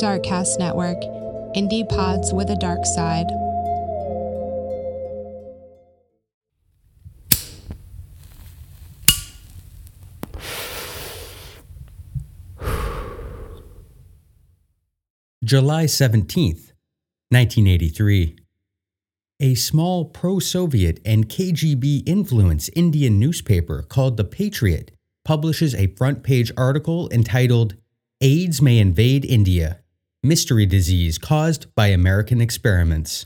Darkcast Network, indie pods with a dark side. July 17th, 1983. A small pro Soviet and KGB influenced Indian newspaper called The Patriot publishes a front page article entitled AIDS May Invade India Mystery Disease Caused by American Experiments.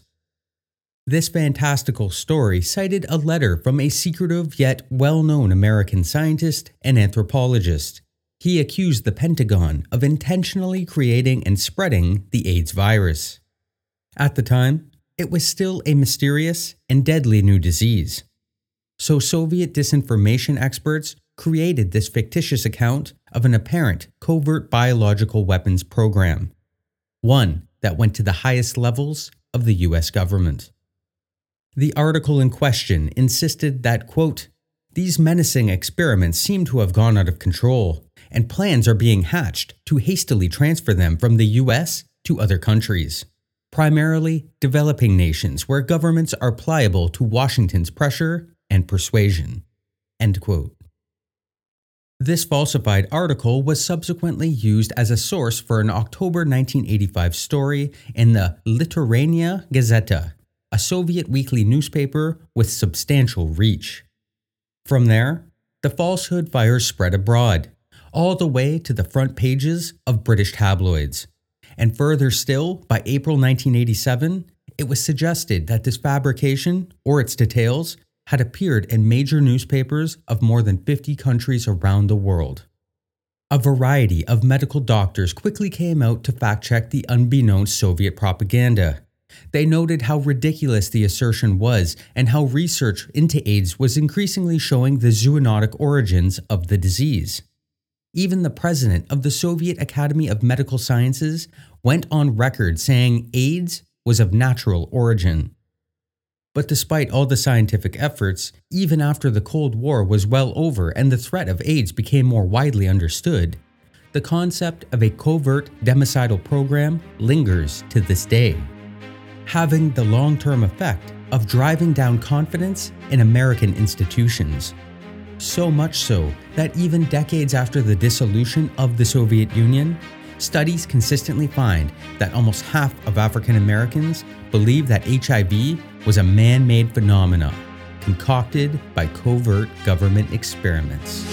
This fantastical story cited a letter from a secretive yet well known American scientist and anthropologist. He accused the Pentagon of intentionally creating and spreading the AIDS virus. At the time, it was still a mysterious and deadly new disease. So, Soviet disinformation experts created this fictitious account of an apparent covert biological weapons program, one that went to the highest levels of the US government. The article in question insisted that, quote, these menacing experiments seem to have gone out of control, and plans are being hatched to hastily transfer them from the US to other countries, primarily developing nations where governments are pliable to Washington's pressure and persuasion. End quote. This falsified article was subsequently used as a source for an October 1985 story in the Literaturnaya Gazeta, a Soviet weekly newspaper with substantial reach. From there, the falsehood fires spread abroad, all the way to the front pages of British tabloids. And further still, by April 1987, it was suggested that this fabrication, or its details, had appeared in major newspapers of more than 50 countries around the world. A variety of medical doctors quickly came out to fact check the unbeknownst Soviet propaganda. They noted how ridiculous the assertion was and how research into AIDS was increasingly showing the zoonotic origins of the disease. Even the president of the Soviet Academy of Medical Sciences went on record saying AIDS was of natural origin. But despite all the scientific efforts, even after the Cold War was well over and the threat of AIDS became more widely understood, the concept of a covert democidal program lingers to this day, having the long term effect of driving down confidence in American institutions. So much so that even decades after the dissolution of the Soviet Union, studies consistently find that almost half of African Americans believe that HIV was a man made phenomenon concocted by covert government experiments.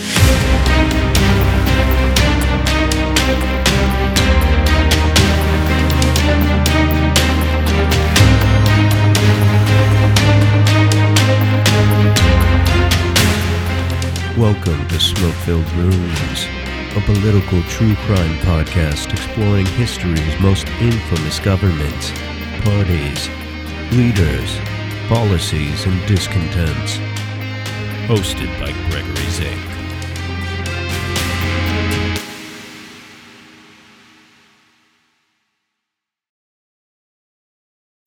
Welcome to Smoke Filled Rooms, a political true crime podcast exploring history's most infamous governments, parties, leaders, policies, and discontents. Hosted by Gregory Zink.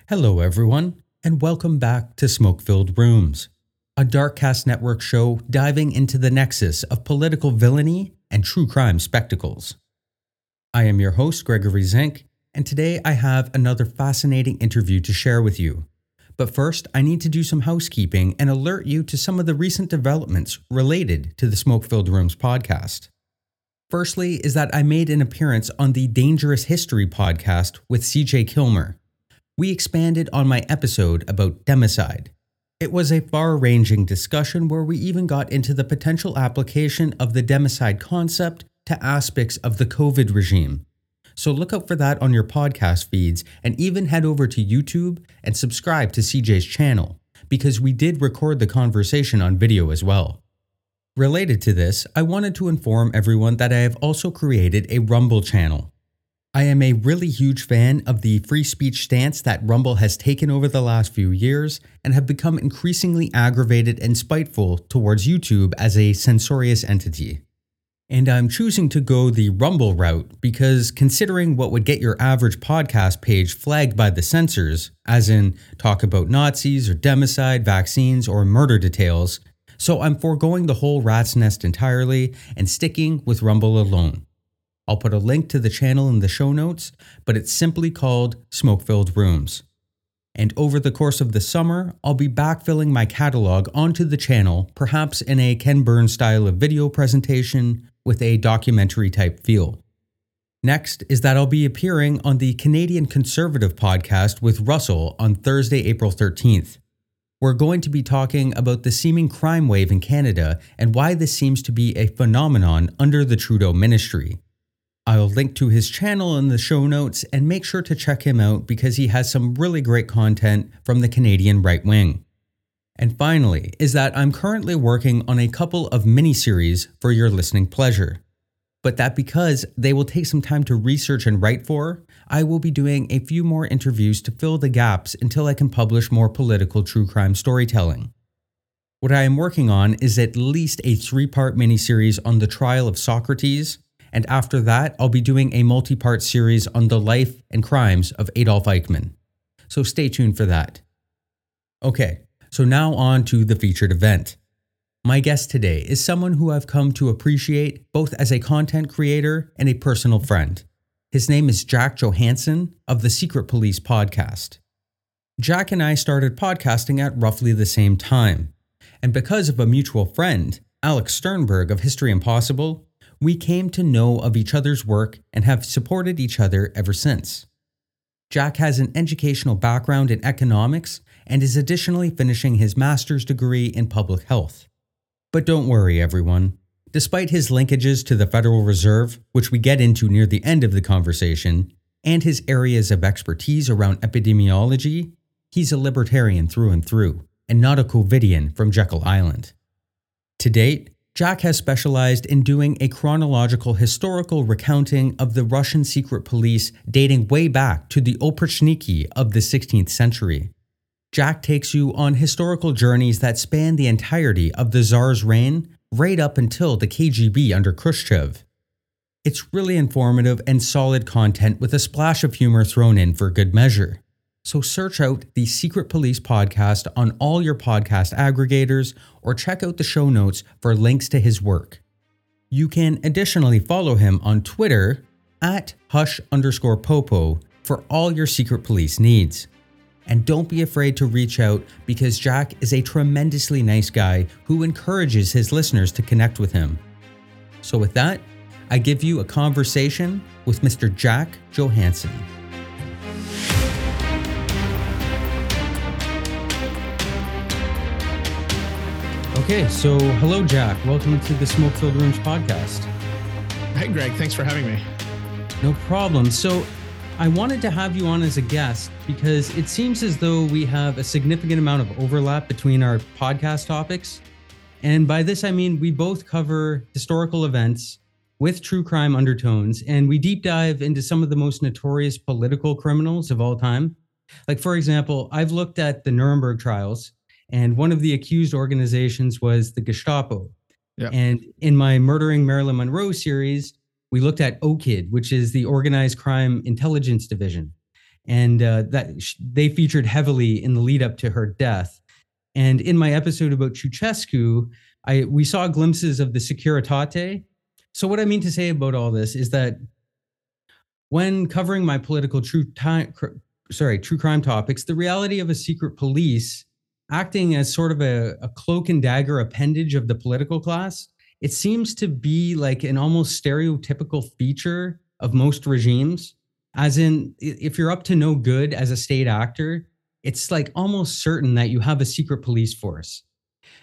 Hello, everyone, and welcome back to Smoke Filled Rooms, a Darkcast Network show diving into the nexus of political villainy and true crime spectacles. I am your host, Gregory Zink, and today I have another fascinating interview to share with you. But first, I need to do some housekeeping and alert you to some of the recent developments related to the Smoke Filled Rooms podcast. Firstly, is that I made an appearance on the Dangerous History podcast with CJ Kilmer. We expanded on my episode about democide. It was a far ranging discussion where we even got into the potential application of the democide concept to aspects of the COVID regime so look out for that on your podcast feeds and even head over to YouTube and subscribe to CJ's channel because we did record the conversation on video as well. Related to this, I wanted to inform everyone that I have also created a Rumble channel. I am a really huge fan of the free speech stance that Rumble has taken over the last few years and have become increasingly aggravated and spiteful towards YouTube as a censorious entity. And I'm choosing to go the Rumble route because considering what would get your average podcast page flagged by the censors, as in talk about Nazis or democide, vaccines, or murder details, so I'm foregoing the whole rat's nest entirely and sticking with Rumble alone. I'll put a link to the channel in the show notes, but it's simply called Smoke Filled Rooms. And over the course of the summer, I'll be backfilling my catalog onto the channel, perhaps in a Ken Burns style of video presentation with a documentary type feel. Next is that I'll be appearing on the Canadian Conservative podcast with Russell on Thursday, April 13th. We're going to be talking about the seeming crime wave in Canada and why this seems to be a phenomenon under the Trudeau ministry. I'll link to his channel in the show notes and make sure to check him out because he has some really great content from the Canadian right wing. And finally, is that I'm currently working on a couple of mini series for your listening pleasure. But that because they will take some time to research and write for, I will be doing a few more interviews to fill the gaps until I can publish more political true crime storytelling. What I am working on is at least a three part miniseries on the trial of Socrates, and after that, I'll be doing a multi part series on the life and crimes of Adolf Eichmann. So stay tuned for that. Okay, so now on to the featured event. My guest today is someone who I've come to appreciate both as a content creator and a personal friend. His name is Jack Johannsen of the Secret Police podcast. Jack and I started podcasting at roughly the same time. And because of a mutual friend, Alex Sternberg of History Impossible, we came to know of each other's work and have supported each other ever since. Jack has an educational background in economics and is additionally finishing his master's degree in public health. But don't worry, everyone. Despite his linkages to the Federal Reserve, which we get into near the end of the conversation, and his areas of expertise around epidemiology, he's a libertarian through and through, and not a COVIDian from Jekyll Island. To date, Jack has specialized in doing a chronological historical recounting of the Russian secret police dating way back to the Oprichniki of the 16th century. Jack takes you on historical journeys that span the entirety of the Tsar's reign, right up until the KGB under Khrushchev. It's really informative and solid content with a splash of humor thrown in for good measure. So search out the Secret Police podcast on all your podcast aggregators or check out the show notes for links to his work. You can additionally follow him on Twitter at hush underscore popo for all your Secret Police needs. And don't be afraid to reach out because Jack is a tremendously nice guy who encourages his listeners to connect with him. So, with that, I give you a conversation with Mr. Jack Johannsen. Okay, so hello, Jack. Welcome to the Smoke Filled Rooms podcast. Hey, Greg. Thanks for having me. No problem. So, I wanted to have you on as a guest because it seems as though we have a significant amount of overlap between our podcast topics. And by this, I mean we both cover historical events with true crime undertones, and we deep dive into some of the most notorious political criminals of all time. Like, for example, I've looked at the Nuremberg trials and one of the accused organizations was the Gestapo. Yeah. And in my Murdering Marilyn Monroe series, we looked at OCID, which is the Organized Crime Intelligence Division, and uh, that they featured heavily in the lead up to her death. And in my episode about Ceausescu, I we saw glimpses of the Securitate. So what I mean to say about all this is that when covering my political true time, sorry, true crime topics, the reality of a secret police acting as sort of a, a cloak and dagger appendage of the political class, it seems to be like an almost stereotypical feature of most regimes. As in, if you're up to no good as a state actor, it's like almost certain that you have a secret police force.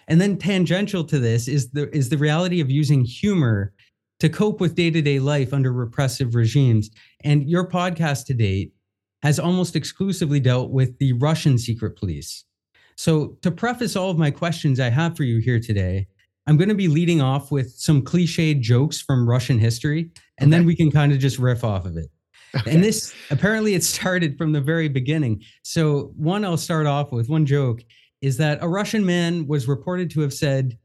And then tangential to this is the is the reality of using humor to cope with day-to-day life under repressive regimes. And your podcast to date has almost exclusively dealt with the Russian secret police. So, to preface all of my questions I have for you here today, I'm going to be leading off with some cliched jokes from Russian history, and okay. then we can kind of just riff off of it. Okay. And this apparently it started from the very beginning. So, one I'll start off with one joke is that a Russian man was reported to have said,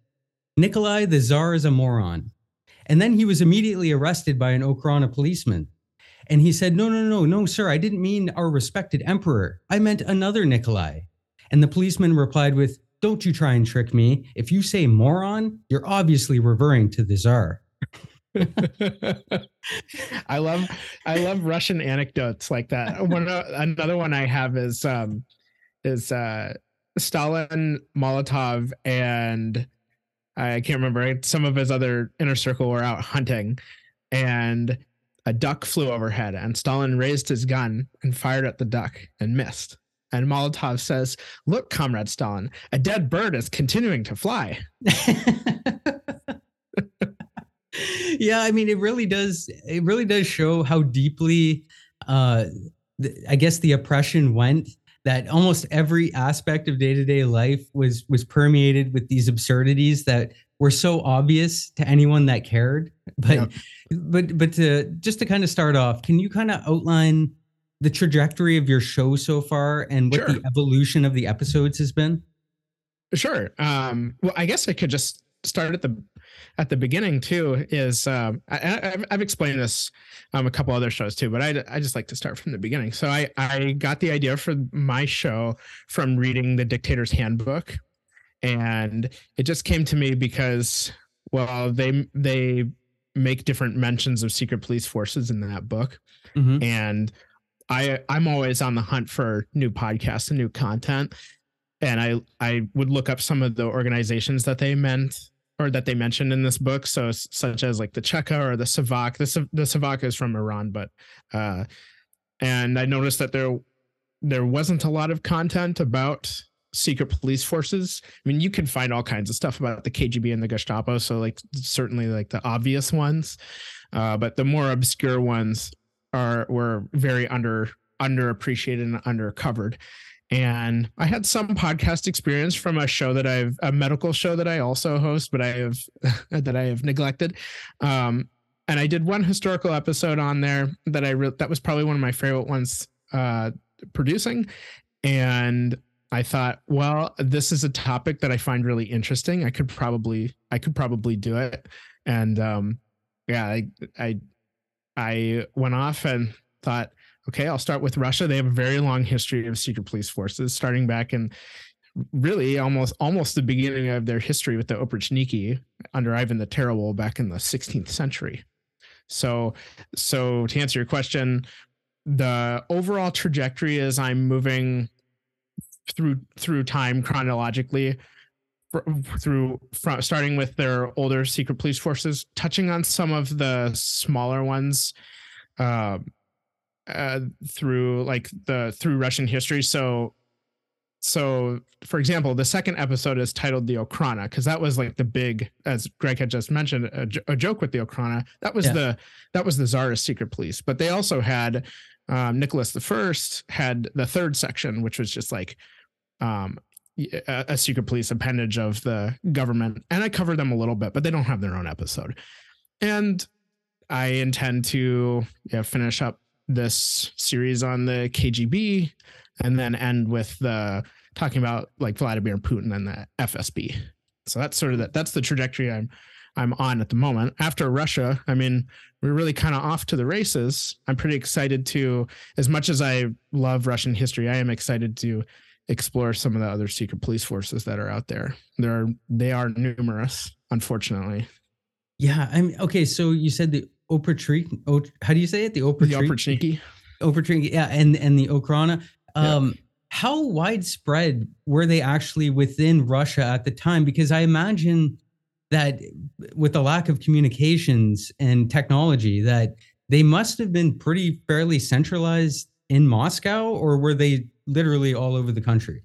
Nikolai the Tsar is a moron. And then he was immediately arrested by an Okhrana policeman. And he said, No, no, no, no, sir, I didn't mean our respected emperor. I meant another Nikolai. And the policeman replied with, Don't you try and trick me. If you say moron, you're obviously referring to the czar. I love I love Russian anecdotes like that. One uh, another one I have is um is uh Stalin, Molotov, and I can't remember some of his other inner circle were out hunting, and a duck flew overhead, and Stalin raised his gun and fired at the duck and missed. And Molotov says, "Look, comrade Stalin, a dead bird is continuing to fly." yeah, I mean, it really does. It really does show how deeply, uh, I guess, the oppression went. That almost every aspect of day to day life was was permeated with these absurdities that were so obvious to anyone that cared. But yep. but but to just to kind of start off, can you kind of outline the trajectory of your show so far and what sure. the evolution of the episodes has been? Sure. Um, well, I guess I could just start at the at the beginning too is um, I, have I've explained this um, a couple other shows too, but I, I just like to start from the beginning. So I, I got the idea for my show from reading the Dictator's Handbook, and it just came to me because well they they make different mentions of secret police forces in that book, mm-hmm. and I I'm always on the hunt for new podcasts and new content. And I I would look up some of the organizations that they meant or that they mentioned in this book. So such as like the Cheka or the Savak. The the Savak is from Iran, but uh, and I noticed that there there wasn't a lot of content about secret police forces. I mean, you can find all kinds of stuff about the KGB and the Gestapo. So like certainly like the obvious ones, uh, but the more obscure ones are were very under underappreciated and undercovered and I had some podcast experience from a show that I've a medical show that I also host, but I have that I have neglected. Um, and I did one historical episode on there that I re- that was probably one of my favorite ones uh, producing, and I thought, well, this is a topic that I find really interesting. I could probably I could probably do it, and um, yeah, I I I went off and thought Okay, I'll start with Russia. They have a very long history of secret police forces, starting back in really almost almost the beginning of their history with the Oprichniki under Ivan the Terrible back in the 16th century. So, so to answer your question, the overall trajectory is I'm moving through through time chronologically through from, starting with their older secret police forces touching on some of the smaller ones uh, uh, through like the through Russian history. So, so for example, the second episode is titled the Okhrana because that was like the big, as Greg had just mentioned, a, a joke with the Okhrana. That was yeah. the that was the Tsarist secret police, but they also had um, Nicholas the First had the third section, which was just like um, a, secret police appendage of the government, and I cover them a little bit, but they don't have their own episode. And I intend to yeah, finish up this series on the KGB and then end with the talking about like Vladimir Putin and the FSB. So that's sort of that that's the trajectory I'm I'm on at the moment. After Russia, I mean, we're really kind of off to the races. I'm pretty excited to as much as I love Russian history, I am excited to explore some of the other secret police forces that are out there. There are they are numerous, unfortunately. Yeah, I mean, okay. So you said the Opritrik. O, how do you say it? The Oprichniki. Oprichniki. Yeah, and and the Okhrana. Um, yeah. How widespread were they actually within Russia at the time? Because I imagine that with the lack of communications and technology, that they must have been pretty fairly centralized in Moscow, or were they literally all over the country?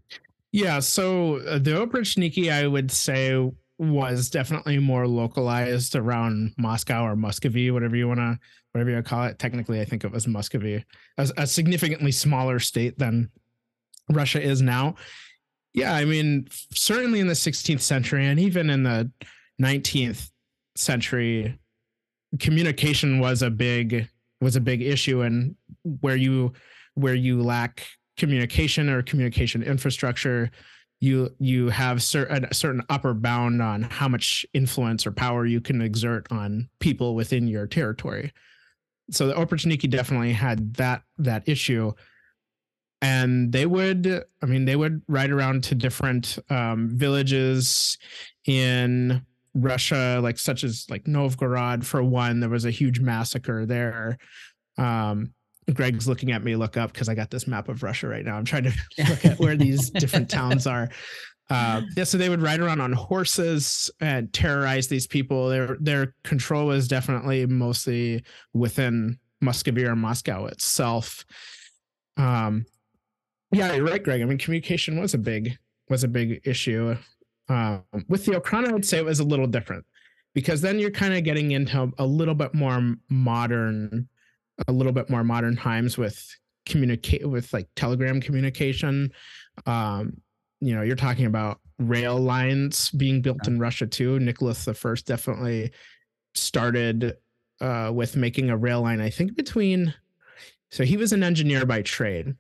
Yeah, so uh, the Oprichniki, I would say, was definitely more localized around Moscow or Muscovy, whatever you want to, whatever you call it. Technically, I think it was Muscovy, as a significantly smaller state than Russia is now. Yeah, I mean, certainly in the 16th century and even in the 19th century, communication was a big was a big issue, and where you where you lack communication or communication infrastructure, you you have certain a certain upper bound on how much influence or power you can exert on people within your territory. So the Oprichniki definitely had that that issue, and they would, I mean, they would ride around to different um, villages in Russia, like such as like Novgorod, for one, there was a huge massacre there. Um, Greg's looking at me look up because I got this map of Russia right now. I'm trying to look at where these different towns are. Uh, yeah, so they would ride around on horses and terrorize these people. Their their control was definitely mostly within Muscovy or Moscow itself. Um, yeah, you're right, Greg. I mean, communication was a big was a big issue. Um, with the Okhrana, I'd say it was a little different because then you're kind of getting into a little bit more modern, a little bit more modern times with communicate with like telegram communication. Um, you know, you're talking about rail lines being built in Russia too. Nicholas the First definitely started uh, with making a rail line. I think between, so he was an engineer by trade.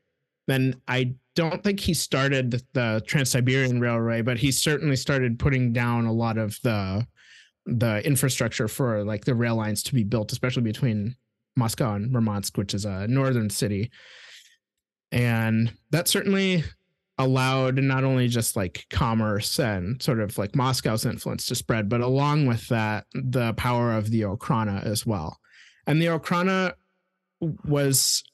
Then I don't think he started the Trans-Siberian Railway, but he certainly started putting down a lot of the the infrastructure for like the rail lines to be built, especially between Moscow and Murmansk, which is a northern city. And that certainly allowed not only just like commerce and sort of like Moscow's influence to spread, but along with that, the power of the Okhrana as well. And the Okhrana was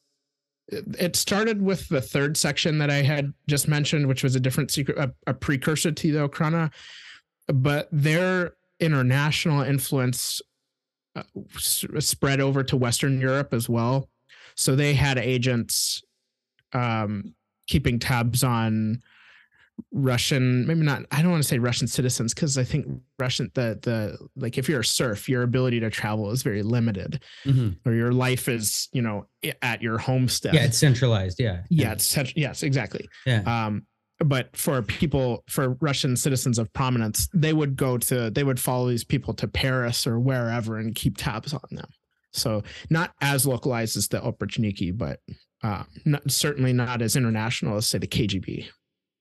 it started with the third section that I had just mentioned, which was a different secret, a, a precursor to the Okhrana, but their international influence spread over to Western Europe as well. So they had agents um, keeping tabs on Russian, maybe not, I don't want to say Russian citizens because I think Russian, the, the, like if you're a serf, your ability to travel is very limited Mm-hmm. or your life is, you know, at your homestead. Yeah, it's centralized. Yeah. yeah, it's yes, exactly. Yeah. Um, but for people, for Russian citizens of prominence, they would go to, they would follow these people to Paris or wherever and keep tabs on them. So not as localized as the Oprichniki, but uh, not, certainly not as international as say the KGB.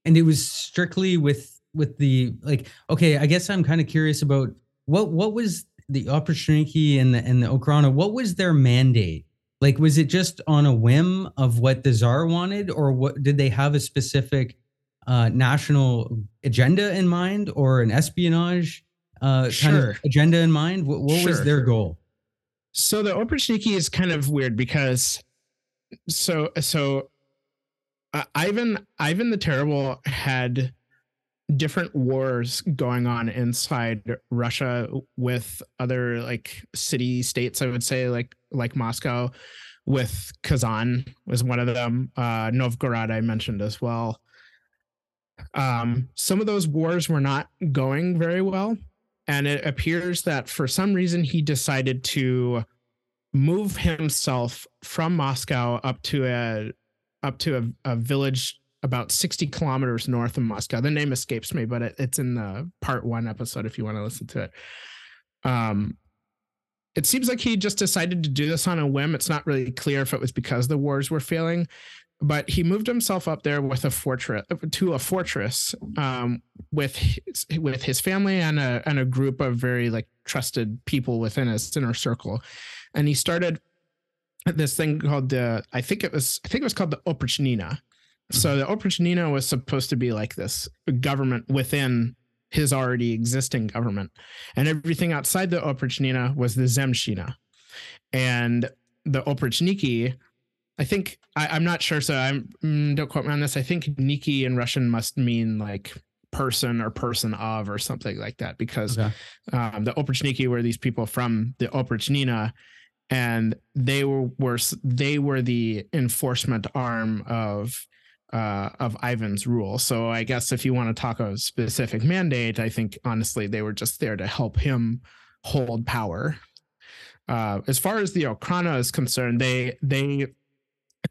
and it was strictly with with the like okay i guess i'm kind of curious about what what was the oprichniki and the and the Okhrana, what was their mandate like was it just on a whim of what the czar wanted or what did they have a specific uh national agenda in mind or an espionage uh kind of agenda in mind? What, what was their goal? So the Oprichniki is kind of weird because so so uh, Ivan Ivan the Terrible had different wars going on inside Russia with other like city states I would say like like Moscow with Kazan was one of them. Uh Novgorod I mentioned as well um some of those wars were not going very well and it appears that for some reason he decided to move himself from Moscow up to a up to a, a village about 60 kilometers north of Moscow. The name escapes me, but it, it's in the part one episode if you want to listen to it. Um, it seems like he just decided to do this on a whim. It's not really clear if it was because the wars were failing, but he moved himself up there with a fortress to a fortress um, with his, with his family and a and a group of very like trusted people within his inner circle, and he started this thing called the I think it was I think it was called the Oprichnina. So the Oprichnina was supposed to be like this government within his already existing government, and everything outside the Oprichnina was the Zemshchina, and the Oprichniki. I think I, I'm not sure, so I'm mm, don't quote me on this. I think Niki in Russian must mean like person or person of or something like that because Okay. um, the Oprichniki were these people from the Oprichnina, and they were, were they were the enforcement arm of uh, of Ivan's rule. So I guess if you want to talk a specific mandate, I think honestly they were just there to help him hold power. Uh, as far as the Okhrana is concerned, they they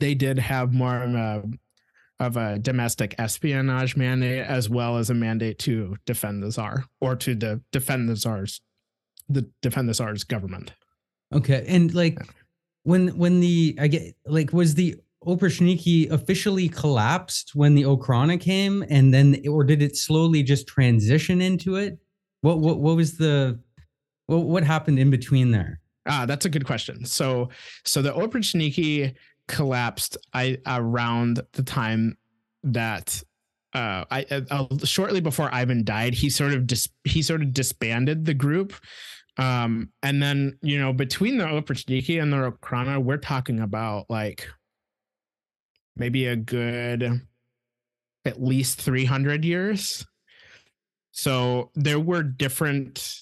they did have more of a of a domestic espionage mandate as well as a mandate to defend the czar or to de- defend the czar's the defend the czar's government. Okay, and like when when the I get like was the Oprichniki officially collapsed when the Okhrana came, and then or did it slowly just transition into it? What what what was the what what happened in between there? Ah, that's a good question. So, so the Oprichniki collapsed I, around the time that uh, I uh, shortly before Ivan died, he sort of dis- he sort of disbanded the group. Um, and then you know between the Oprichniki and the Okhrana, we're talking about like maybe a good at least 300 years. So there were different,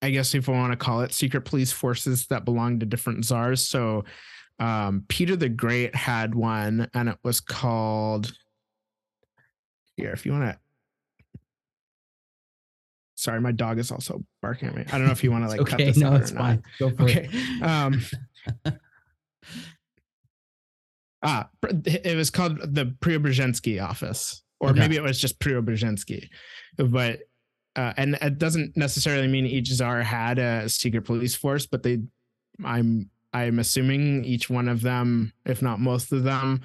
I guess if I want to call it, secret police forces that belonged to different czars. So um, Peter the Great had one, and it was called. Here, if you want to. Sorry, my dog is also barking at me. I don't know if you want to like cut okay, this no, out it's or fine. not. Go for Okay. it. Um, ah, it was called the Preobrazhensky office, or Okay. maybe it was just Preobrazhensky, but uh, and it doesn't necessarily mean each czar had a secret police force, but they, I'm I'm assuming each one of them, if not most of them,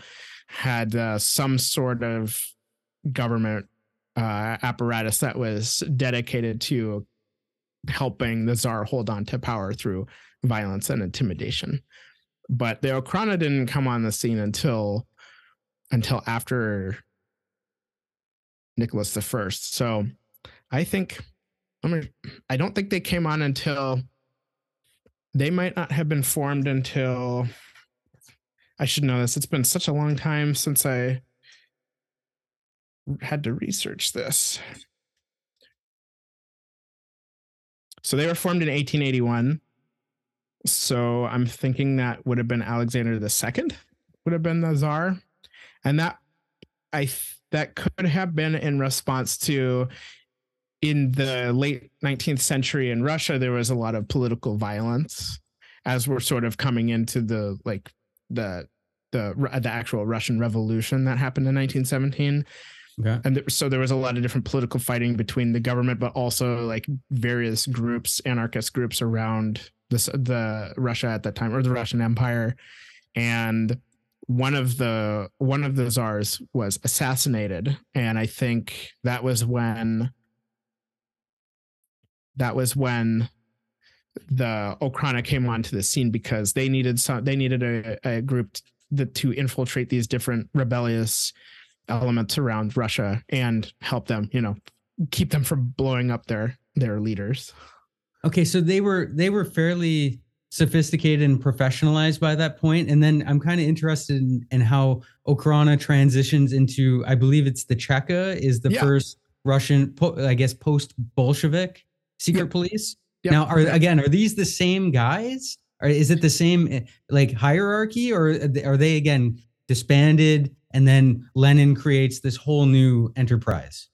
had uh, some sort of government uh, apparatus that was dedicated to helping the czar hold on to power through violence and intimidation. But the Okhrana didn't come on the scene until until after Nicholas the First. So I think I mean I don't think they came on until they might not have been formed until I should know this. It's been such a long time since I had to research this. So they were formed in 1881. So I'm thinking that would have been Alexander II would have been the czar, and that I th- that could have been in response to in the late 19th century in Russia there was a lot of political violence as we're sort of coming into the like the the the actual Russian Revolution that happened in 1917 Okay. and there, so there was a lot of different political fighting between the government but also like various groups anarchist groups around this the russia at that time or the russian empire. And one of the one of the czars was assassinated. And i think that was when that was when the Okhrana came onto the scene because they needed some they needed a, a group that to infiltrate these different rebellious elements around Russia and help them, you know, keep them from blowing up their their leaders. Okay, so they were they were fairly sophisticated and professionalized by that point. and then I'm kind of interested in, in how Okhrana transitions into. I believe it's the Cheka is the Yeah. first Russian, po- I guess, post Bolshevik secret Yep. police. Yep. Now, are again, are these the same guys? Or is it the same eh, like hierarchy, or are they- are they again disbanded and then Lenin creates this whole new enterprise?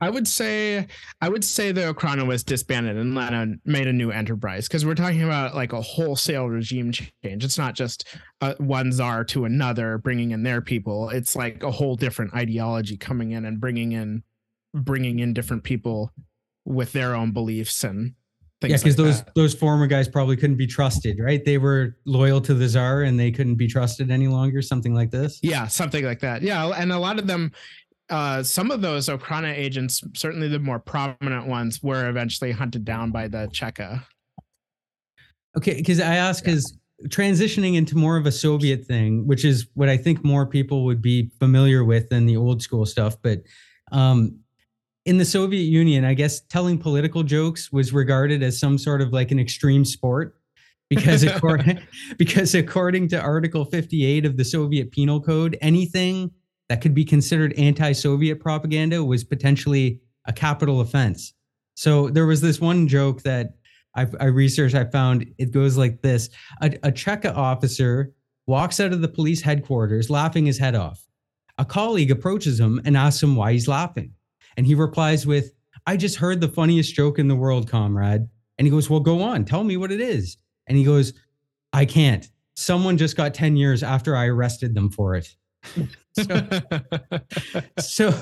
I would say I would say the Okhrana was disbanded and Lenin made a new enterprise because we're talking about like a wholesale regime change. It's not just uh, one czar to another bringing in their people. It's like a whole different ideology coming in and bringing in bringing in different people with their own beliefs and things. yeah, because like those that. those former guys probably couldn't be trusted, right? They were loyal to the czar and they couldn't be trusted any longer. Something like this. Yeah, something like that. Yeah, and a lot of them, uh, some of those Okhrana agents, certainly the more prominent ones, were eventually hunted down by the Cheka. Okay, because I ask because transitioning into more of a Soviet thing, which is what I think more people would be familiar with than the old school stuff. But um, in the Soviet Union, I guess telling political jokes was regarded as some sort of like an extreme sport. Because according, because according to Article 58 of the Soviet Penal Code, anything that could be considered anti-Soviet propaganda was potentially a capital offense. So there was this one joke that I've, I researched, I found it goes like this a, a Cheka officer walks out of the police headquarters laughing his head off. A colleague approaches him and asks him why he's laughing. And he replies with, I just heard the funniest joke in the world, comrade. And he goes, Well, go on, tell me what it is. And he goes, I can't. Someone just got 10 years after I arrested them for it. so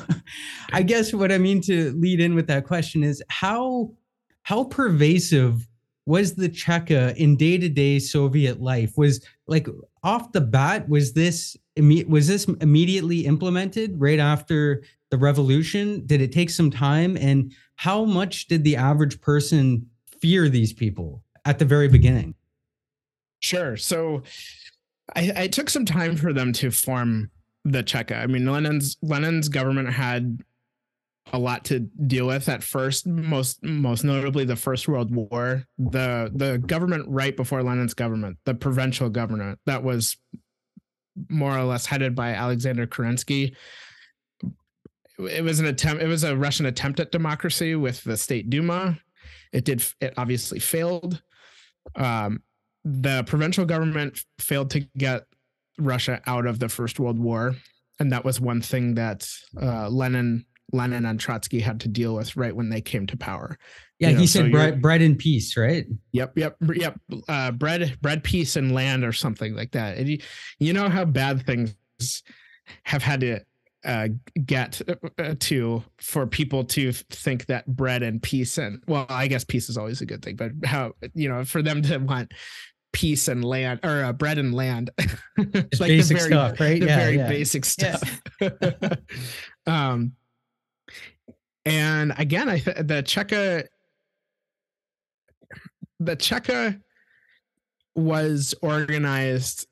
I guess what I mean to lead in with that question is how how pervasive was the Cheka in day-to-day Soviet life? Was like off the bat, was this was this immediately implemented right after the revolution? Did it take some time? And how much did the average person fear these people at the very beginning? Sure. So I, I took some time for them to form the Cheka. I mean, Lenin's Lenin's government had a lot to deal with at first, most most notably the First World War. The the government right before Lenin's government, the provincial government that was more or less headed by Alexander Kerensky. It was an attempt. It was a Russian attempt at democracy with the State Duma. It did. It obviously failed. Um, the provincial government failed to get Russia out of the First World War, and that was one thing that uh, Lenin, Lenin and Trotsky had to deal with right when they came to power. Yeah, You know, he said you're- bread, bread and peace, right? Yep, yep, yep. Uh, bread, bread, peace, and land, or something like that. And you, you know how bad things have had to uh, get uh, to for people to think that bread and peace and well, I guess peace is always a good thing, but how you know for them to want peace and land or uh, bread and land, Just Like the basic very- stuff, right? the yeah, very yeah. basic stuff. um, and again, I th- the Cheka, the Cheka was organized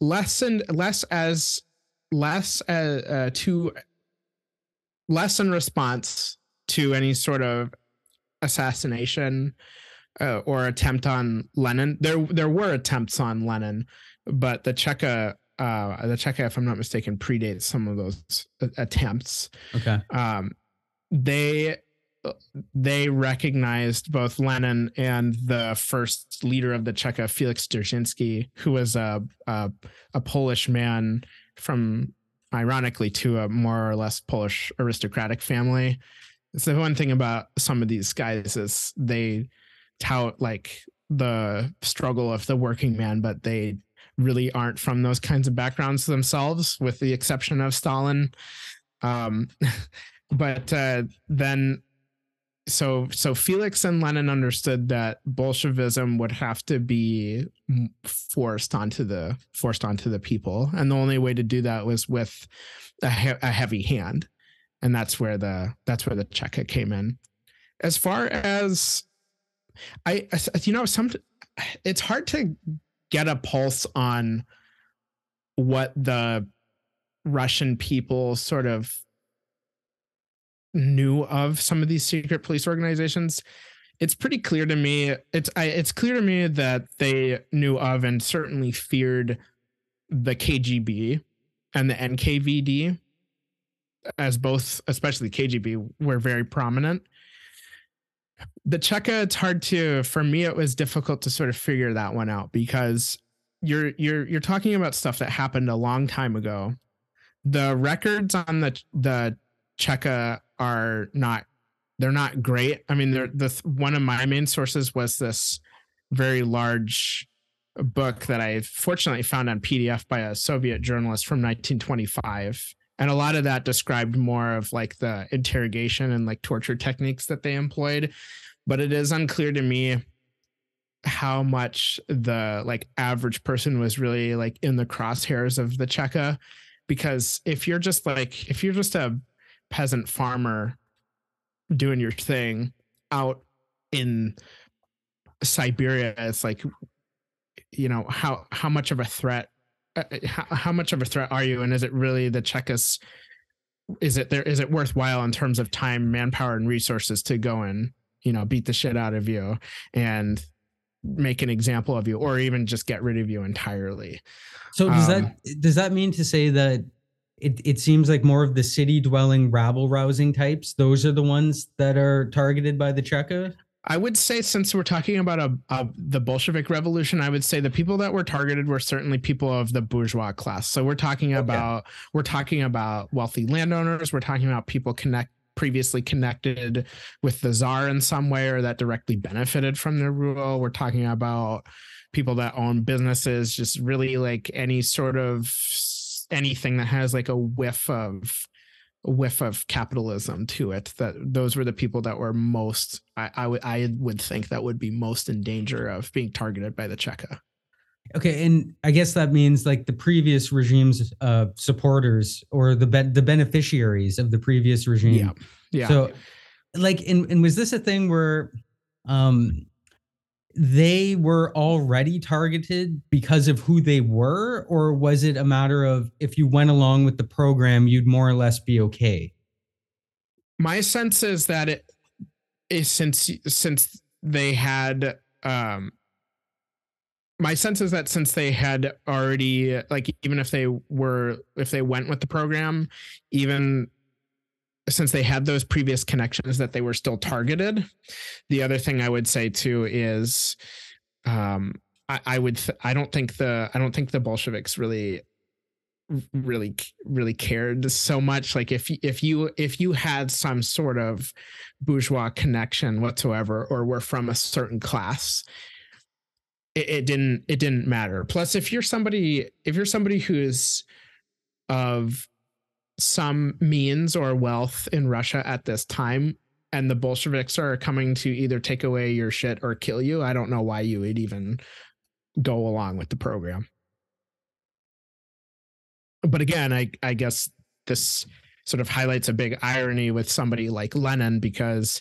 less and less as less as uh, to less in response to any sort of assassination uh, or attempt on Lenin. There there were attempts on Lenin, but the Cheka uh the Cheka, if I'm not mistaken, predates some of those attempts. Okay. Um they they recognized both Lenin and the first leader of the Cheka, Felix Dzerzhinsky, who was a, a a Polish man from, ironically, to a more or less Polish aristocratic family. So the one thing about some of these guys is they tout like the struggle of the working man, but they really aren't from those kinds of backgrounds themselves, with the exception of Stalin. Um, but uh, then so so Felix and Lenin understood that Bolshevism would have to be forced onto the forced onto the people, and the only way to do that was with a, he- a heavy hand, and that's where the that's where the Cheka came in. As far as I, you know, some it's hard to get a pulse on what the Russian people sort of knew of some of these secret police organizations it's pretty clear to me it's I, it's clear to me that they knew of and certainly feared the KGB and the NKVD as both especially KGB were very prominent. The Cheka it's hard to for me it was difficult to sort of figure that one out because you're you're you're talking about stuff that happened a long time ago. The records on the the Cheka are not they're not great. I mean, they're the one of my main sources was this very large book that I fortunately found on PDF by a Soviet journalist from 1925. And a lot of that described more of like the interrogation and like torture techniques that they employed. But it is unclear to me how much the like average person was really like in the crosshairs of the Cheka. Because if you're just like, if you're just a peasant farmer doing your thing out in Siberia, it's like, you know, how how much of a threat, uh, how, how much of a threat are you, and is it really the Czechos? Is it there? Is it worthwhile in terms of time, manpower, and resources to go and you know beat the shit out of you and make an example of you, or even just get rid of you entirely? So does Um, that does that mean to say that it, it seems like more of the city dwelling rabble rousing types, those are the ones that are targeted by the Cheka? I would say since we're talking about a, a the Bolshevik Revolution, I would say the people that were targeted were certainly people of the bourgeois class. So we're talking oh, about we're talking about wealthy landowners. We're talking about people connect previously connected with the czar in some way or that directly benefited from the rule. We're talking about people that own businesses, just really like any sort of anything that has like a whiff of a whiff of capitalism to it that those were the people that were most I, I would I would think that would be most in danger of being targeted by the Cheka. Okay, and I guess that means like the previous regime's uh, supporters or the be- the beneficiaries of the previous regime. Yeah. Yeah. So, like, and, and was this a thing where, um, they were already targeted because of who they were, or was it a matter of if you went along with the program, you'd more or less be okay? My sense is that it is since since they had um my sense is that since they had already like even if they were if they went with the program even since they had those previous connections that they were still targeted the other thing i would say too is um i, I would th- i don't think the i don't think the bolsheviks really really really cared so much like if if you if you had some sort of bourgeois connection whatsoever or were from a certain class it, it didn't it didn't matter. Plus, if you're somebody if you're somebody who's of some means or wealth in Russia at this time, and the Bolsheviks are coming to either take away your shit or kill you, I don't know why you would even go along with the program. But again, I I guess this sort of highlights a big irony with somebody like Lenin because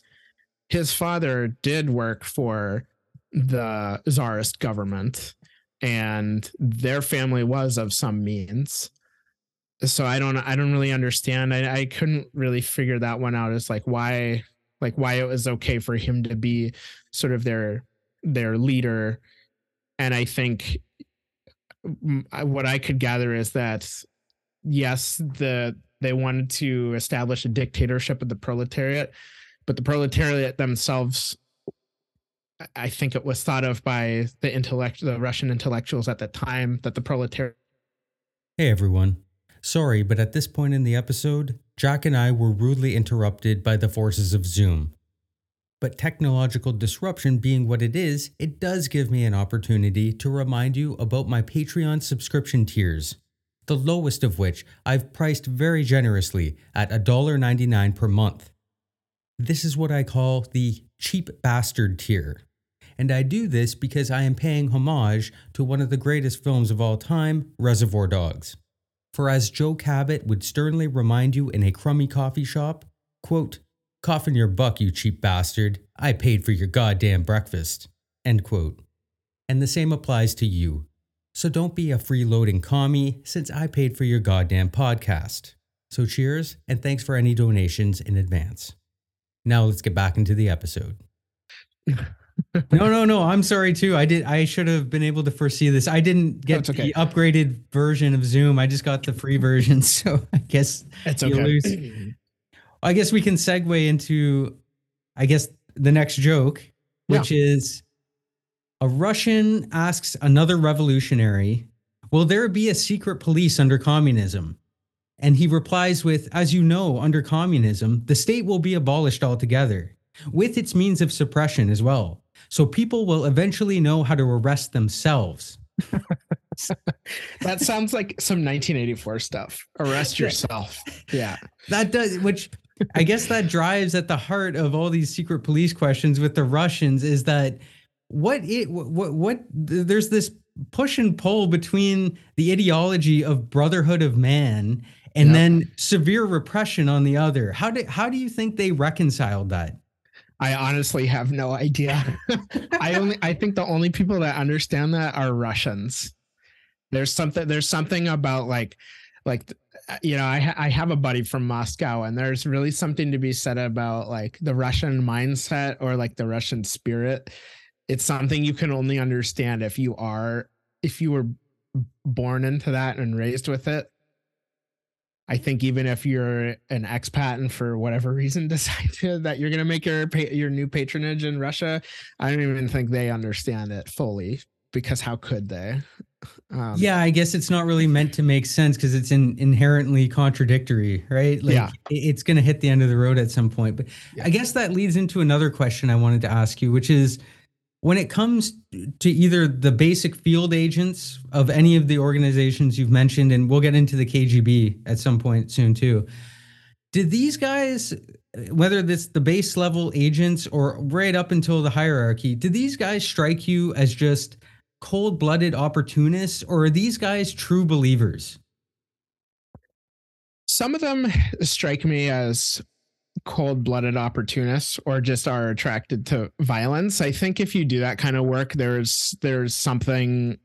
his father did work for the czarist government and their family was of some means so i don't i don't really understand I, I couldn't really figure that one out as like why like why it was okay for him to be sort of their their leader and i think mm, what i could gather is that yes the they wanted to establish a dictatorship of the proletariat but the proletariat themselves I think it was thought of by the intellect, the Russian intellectuals at the time that the proletariat. Hey everyone. Sorry, but at this point in the episode, Jack and I were rudely interrupted by the forces of Zoom. But technological disruption being what it is, it does give me an opportunity to remind you about my Patreon subscription tiers, the lowest of which I've priced very generously at $1.99 per month. This is what I call the cheap bastard tier and I do this because I am paying homage to one of the greatest films of all time, Reservoir Dogs. For as Joe Cabot would sternly remind you in a crummy coffee shop, quote, Cough your buck, you cheap bastard. I paid for your goddamn breakfast. End quote. And the same applies to you. So don't be a freeloading commie since I paid for your goddamn podcast. So cheers and thanks for any donations in advance. Now let's get back into the episode. no, no, no. I'm sorry too. I did. I should have been able to foresee this. I didn't get okay. the upgraded version of Zoom. I just got the free version. So I guess it's okay. Lose. I guess we can segue into, I guess the next joke, which yeah. is a Russian asks another revolutionary, "Will there be a secret police under communism?" And he replies with, "As you know, under communism, the state will be abolished altogether." with its means of suppression as well. So people will eventually know how to arrest themselves. that sounds like some 1984 stuff. Arrest yourself. Yeah. That does, which I guess that drives at the heart of all these secret police questions with the Russians is that what it, what, what, there's this push and pull between the ideology of brotherhood of man and yep. then severe repression on the other. How do, how do you think they reconciled that? I honestly have no idea. I only I think the only people that understand that are Russians. There's something there's something about like like uh, you know I I have a buddy from Moscow and there's really something to be said about like the Russian mindset or like the Russian spirit. It's something you can only understand if you are if you were born into that and raised with it I think even if you're an expat and for whatever reason decide to, that you're going to make your your new patronage in Russia, I don't even think they understand it fully because how could they? Um, yeah, I guess it's not really meant to make sense because it's in, inherently contradictory, right? Like yeah. it's going to hit the end of the road at some point. But yeah. I guess that leads into another question I wanted to ask you, which is when it comes to either the basic field agents of any of the organizations you've mentioned, and we'll get into the KGB at some point soon too, did these guys, whether this the base level agents or right up until the hierarchy, did these guys strike you as just cold blooded opportunists, or are these guys true believers? Some of them strike me as cold-blooded opportunists or just are attracted to violence. I think if you do that kind of work, there's there's something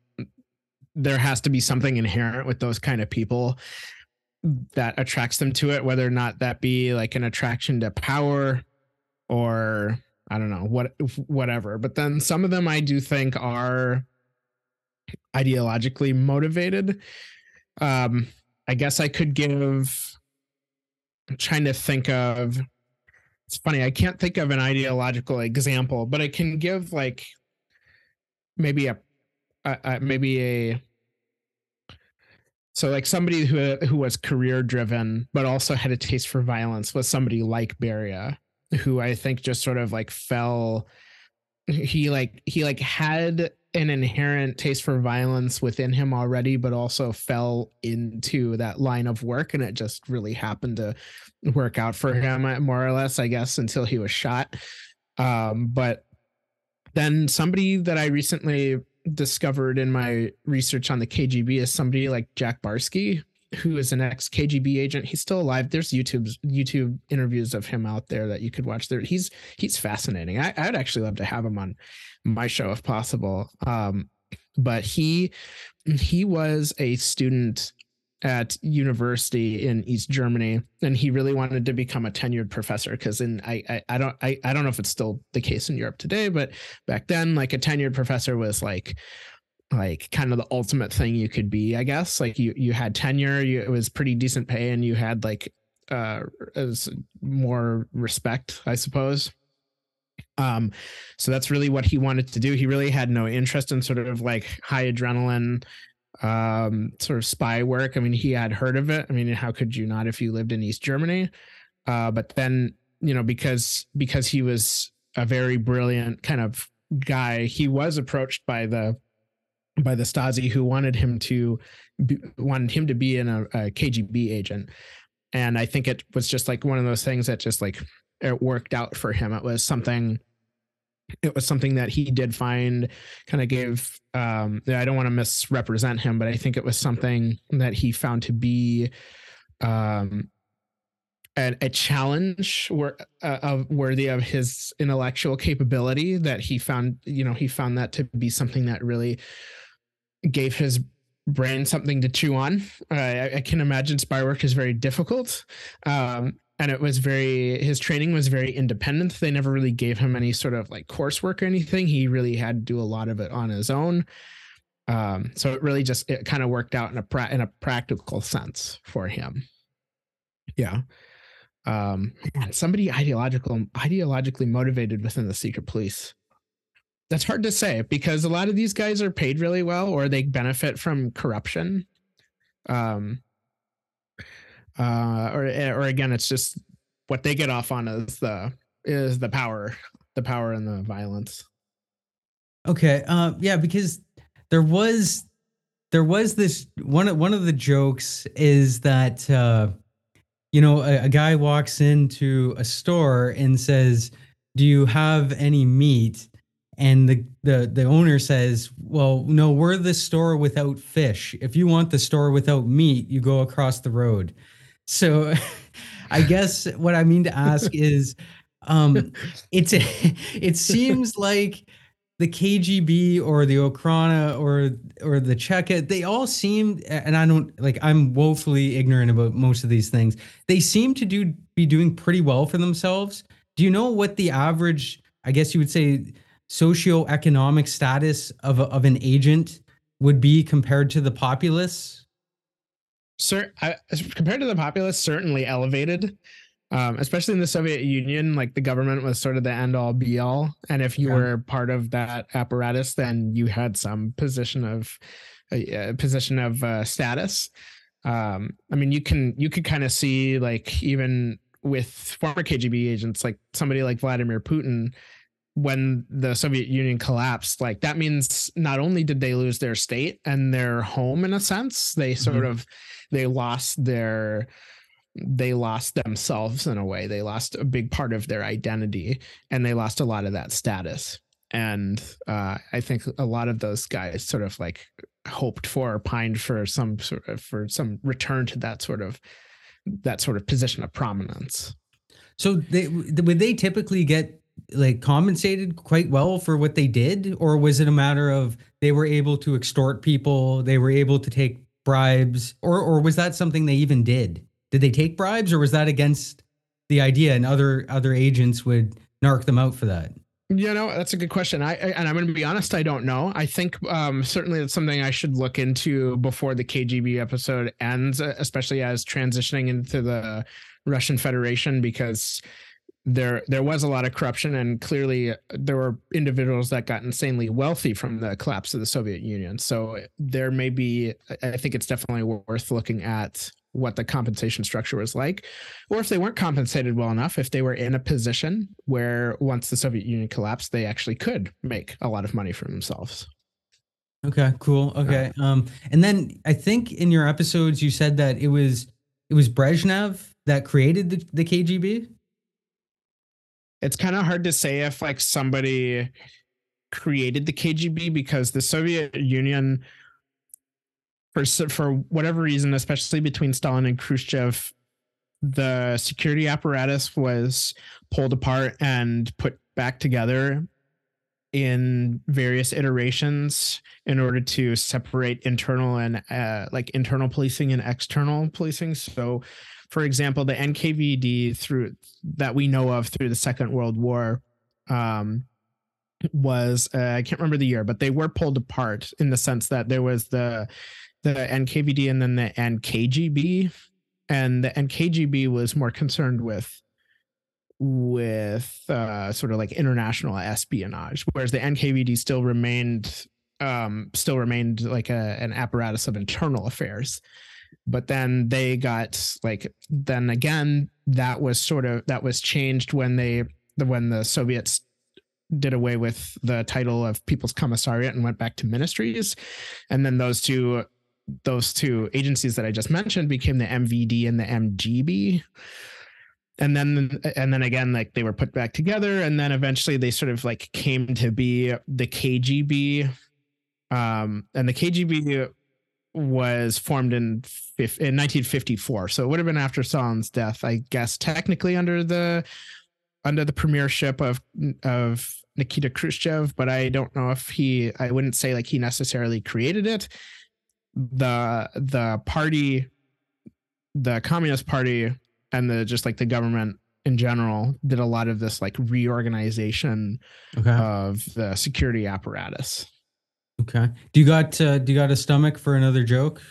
there has to be something inherent with those kind of people that attracts them to it, whether or not that be like an attraction to power or I don't know what whatever. But then some of them I do think are ideologically motivated. Um, I guess I could give. I'm trying to think of. It's funny. I can't think of an ideological example, but I can give like maybe a, a, a maybe a so like somebody who who was career driven but also had a taste for violence was somebody like Beria, who I think just sort of like fell he like he like had an inherent taste for violence within him already but also fell into that line of work and it just really happened to work out for him uh, more or less i guess until he was shot um but then somebody that i recently discovered in my research on the KGB is somebody like Jack Barsky, who is an ex KGB agent. He's still alive. There's YouTube YouTube interviews of him out there that you could watch. There, he's he's fascinating. I, I'd actually love to have him on my show if possible. Um, but he he was a student at university in East Germany, and he really wanted to become a tenured professor. Because in I, I I don't I I don't know if it's still the case in Europe today, but back then, like a tenured professor was like like kind of the ultimate thing you could be, I guess. Like you you had tenure, you, it was pretty decent pay, and you had like uh as more respect, I suppose. Um, so that's really what he wanted to do. He really had no interest in sort of like high adrenaline um, sort of spy work. I mean, he had heard of it. I mean, how could you not if you lived in East Germany? Uh, but then, you know, because because he was a very brilliant kind of guy, he was approached by the by the Stasi who wanted him to be, wanted him to be in a, a KGB agent. And I think it was just like one of those things that just like it worked out for him. It was something it was something that he did find kind of gave um i don't want to misrepresent him but i think it was something that he found to be um a, challenge wor- uh, of worthy of his intellectual capability that he found you know he found that to be something that really gave his brain something to chew on uh, I, I, can imagine spy work is very difficult um and it was very his training was very independent. They never really gave him any sort of like coursework or anything. He really had to do a lot of it on his own. Um, so it really just it kind of worked out in a pra- in a practical sense for him. Yeah. Um man, somebody ideological ideologically motivated within the secret police. That's hard to say because a lot of these guys are paid really well or they benefit from corruption. Um uh, or eh, or again, it's just what they get off on is the is the power, the power and the violence. Okay, uh, yeah, because there was there was this one one of the jokes is that uh, you know a, a guy walks into a store and says, "Do you have any meat?" and the, the the owner says well no we're the store without fish if you want the store without meat you go across the road so I guess what I mean to ask is um it's it seems like the KGB or the Okhrana or or the Cheka, they all seem and I don't like I'm woefully ignorant about most of these things. They seem to do be doing pretty well for themselves. Do you know what the average, I guess you would say, socioeconomic status of of an agent would be compared to the populace? Sir, I, compared to the populace, certainly elevated. Um, especially in the Soviet Union, like the government was sort of the end all be all. And if you yeah. were part of that apparatus, then you had some position of a, a position of uh, status. Um, I mean, you can you could kind of see like even with former KGB agents, like somebody like Vladimir Putin, when the Soviet Union collapsed, like that means not only did they lose their state and their home in a sense, they sort mm-hmm. of they lost their they lost themselves in a way. They lost a big part of their identity and they lost a lot of that status. And uh, I think a lot of those guys sort of like hoped for or pined for some sort of for some return to that sort of that sort of position of prominence. So they would they typically get like compensated quite well for what they did, or was it a matter of they were able to extort people, they were able to take bribes, or or was that something they even did? Did they take bribes, or was that against the idea, and other other agents would narc them out for that? You know, that's a good question. I, I and I'm going to be honest, I don't know. I think um, certainly it's something I should look into before the KGB episode ends, especially as transitioning into the Russian Federation, because there there was a lot of corruption, and clearly there were individuals that got insanely wealthy from the collapse of the Soviet Union. So there may be. I think it's definitely worth looking at what the compensation structure was like, or if they weren't compensated well enough, if they were in a position where once the Soviet Union collapsed, they actually could make a lot of money for themselves. Okay, cool. Okay. Um, and then I think in your episodes you said that it was it was Brezhnev that created the, the KGB. It's kind of hard to say if like somebody created the KGB because the Soviet Union for for whatever reason, especially between Stalin and Khrushchev, the security apparatus was pulled apart and put back together in various iterations in order to separate internal and uh, like internal policing and external policing. So, for example, the NKVD through that we know of through the Second World War um, was uh, I can't remember the year, but they were pulled apart in the sense that there was the the NKVD and then the NKGB, and the NKGB was more concerned with with uh, sort of like international espionage, whereas the NKVD still remained um, still remained like a, an apparatus of internal affairs. But then they got like then again that was sort of that was changed when they when the Soviets did away with the title of People's Commissariat and went back to ministries, and then those two those two agencies that I just mentioned became the MVD and the MGB. And then and then again, like they were put back together, and then eventually they sort of like came to be the KGB. Um, and the KGB was formed in in 1954, so it would have been after Stalin's death, I guess, technically under the under the premiership of of Nikita Khrushchev, but I don't know if he I wouldn't say like he necessarily created it. The the party the communist party and the just like the government in general did a lot of this like reorganization okay. of the security apparatus okay do you got uh, do you got a stomach for another joke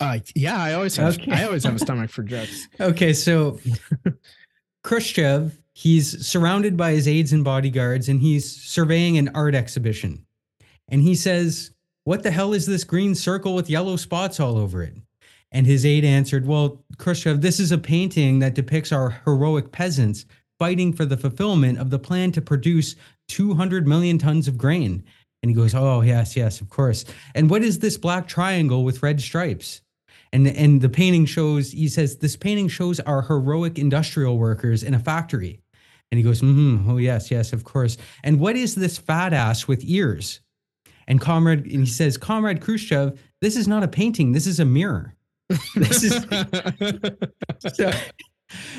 uh yeah i always have okay. i always have a stomach for jokes okay so khrushchev he's surrounded by his aides and bodyguards and he's surveying an art exhibition and he says what the hell is this green circle with yellow spots all over it? And his aide answered, Well, Khrushchev, this is a painting that depicts our heroic peasants fighting for the fulfillment of the plan to produce 200 million tons of grain. And he goes, Oh, yes, yes, of course. And what is this black triangle with red stripes? And, and the painting shows, he says, this painting shows our heroic industrial workers in a factory. And he goes, mm-hmm, Oh, yes, yes, of course. And what is this fat ass with ears? And comrade, and he says, Comrade Khrushchev, this is not a painting. This is a mirror. This is so,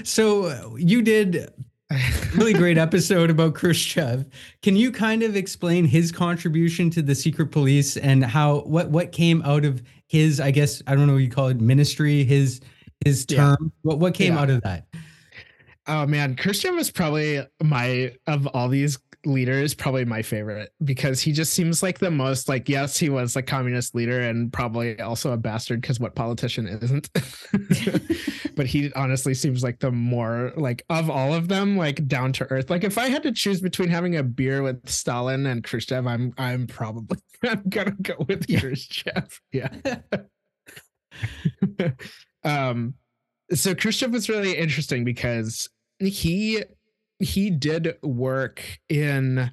so you did really great episode about Khrushchev. Can you kind of explain his contribution to the secret police and how what what came out of his I guess I don't know what you call it ministry his his term yeah. what what came yeah. out of that? Oh man, Khrushchev was probably my of all these leader is probably my favorite because he just seems like the most like yes he was a communist leader and probably also a bastard because what politician isn't? But he honestly seems like the more like of all of them like down to earth. Like if i had to choose between having a beer with stalin and khrushchev i'm i'm probably i'm gonna go with yeah. khrushchev. Yeah. Um so khrushchev was really interesting because he he did work in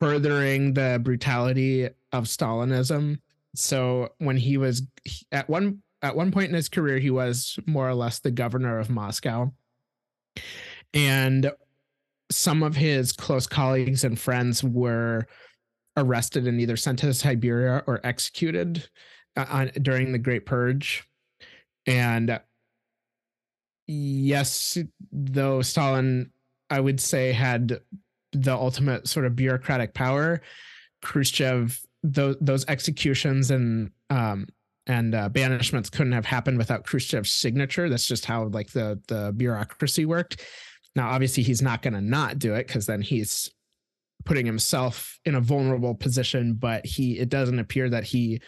furthering the brutality of Stalinism. So when he was at one at one point in his career, he was more or less the governor of Moscow, and some of his close colleagues and friends were arrested and either sent to Siberia or executed uh, on, during the Great Purge. And yes, though Stalin, I would say, had the ultimate sort of bureaucratic power. Khrushchev, those those executions and um, and uh, banishments couldn't have happened without Khrushchev's signature. That's just how like the the bureaucracy worked. Now, obviously, he's not going to not do it because then he's putting himself in a vulnerable position. But he, it doesn't appear that he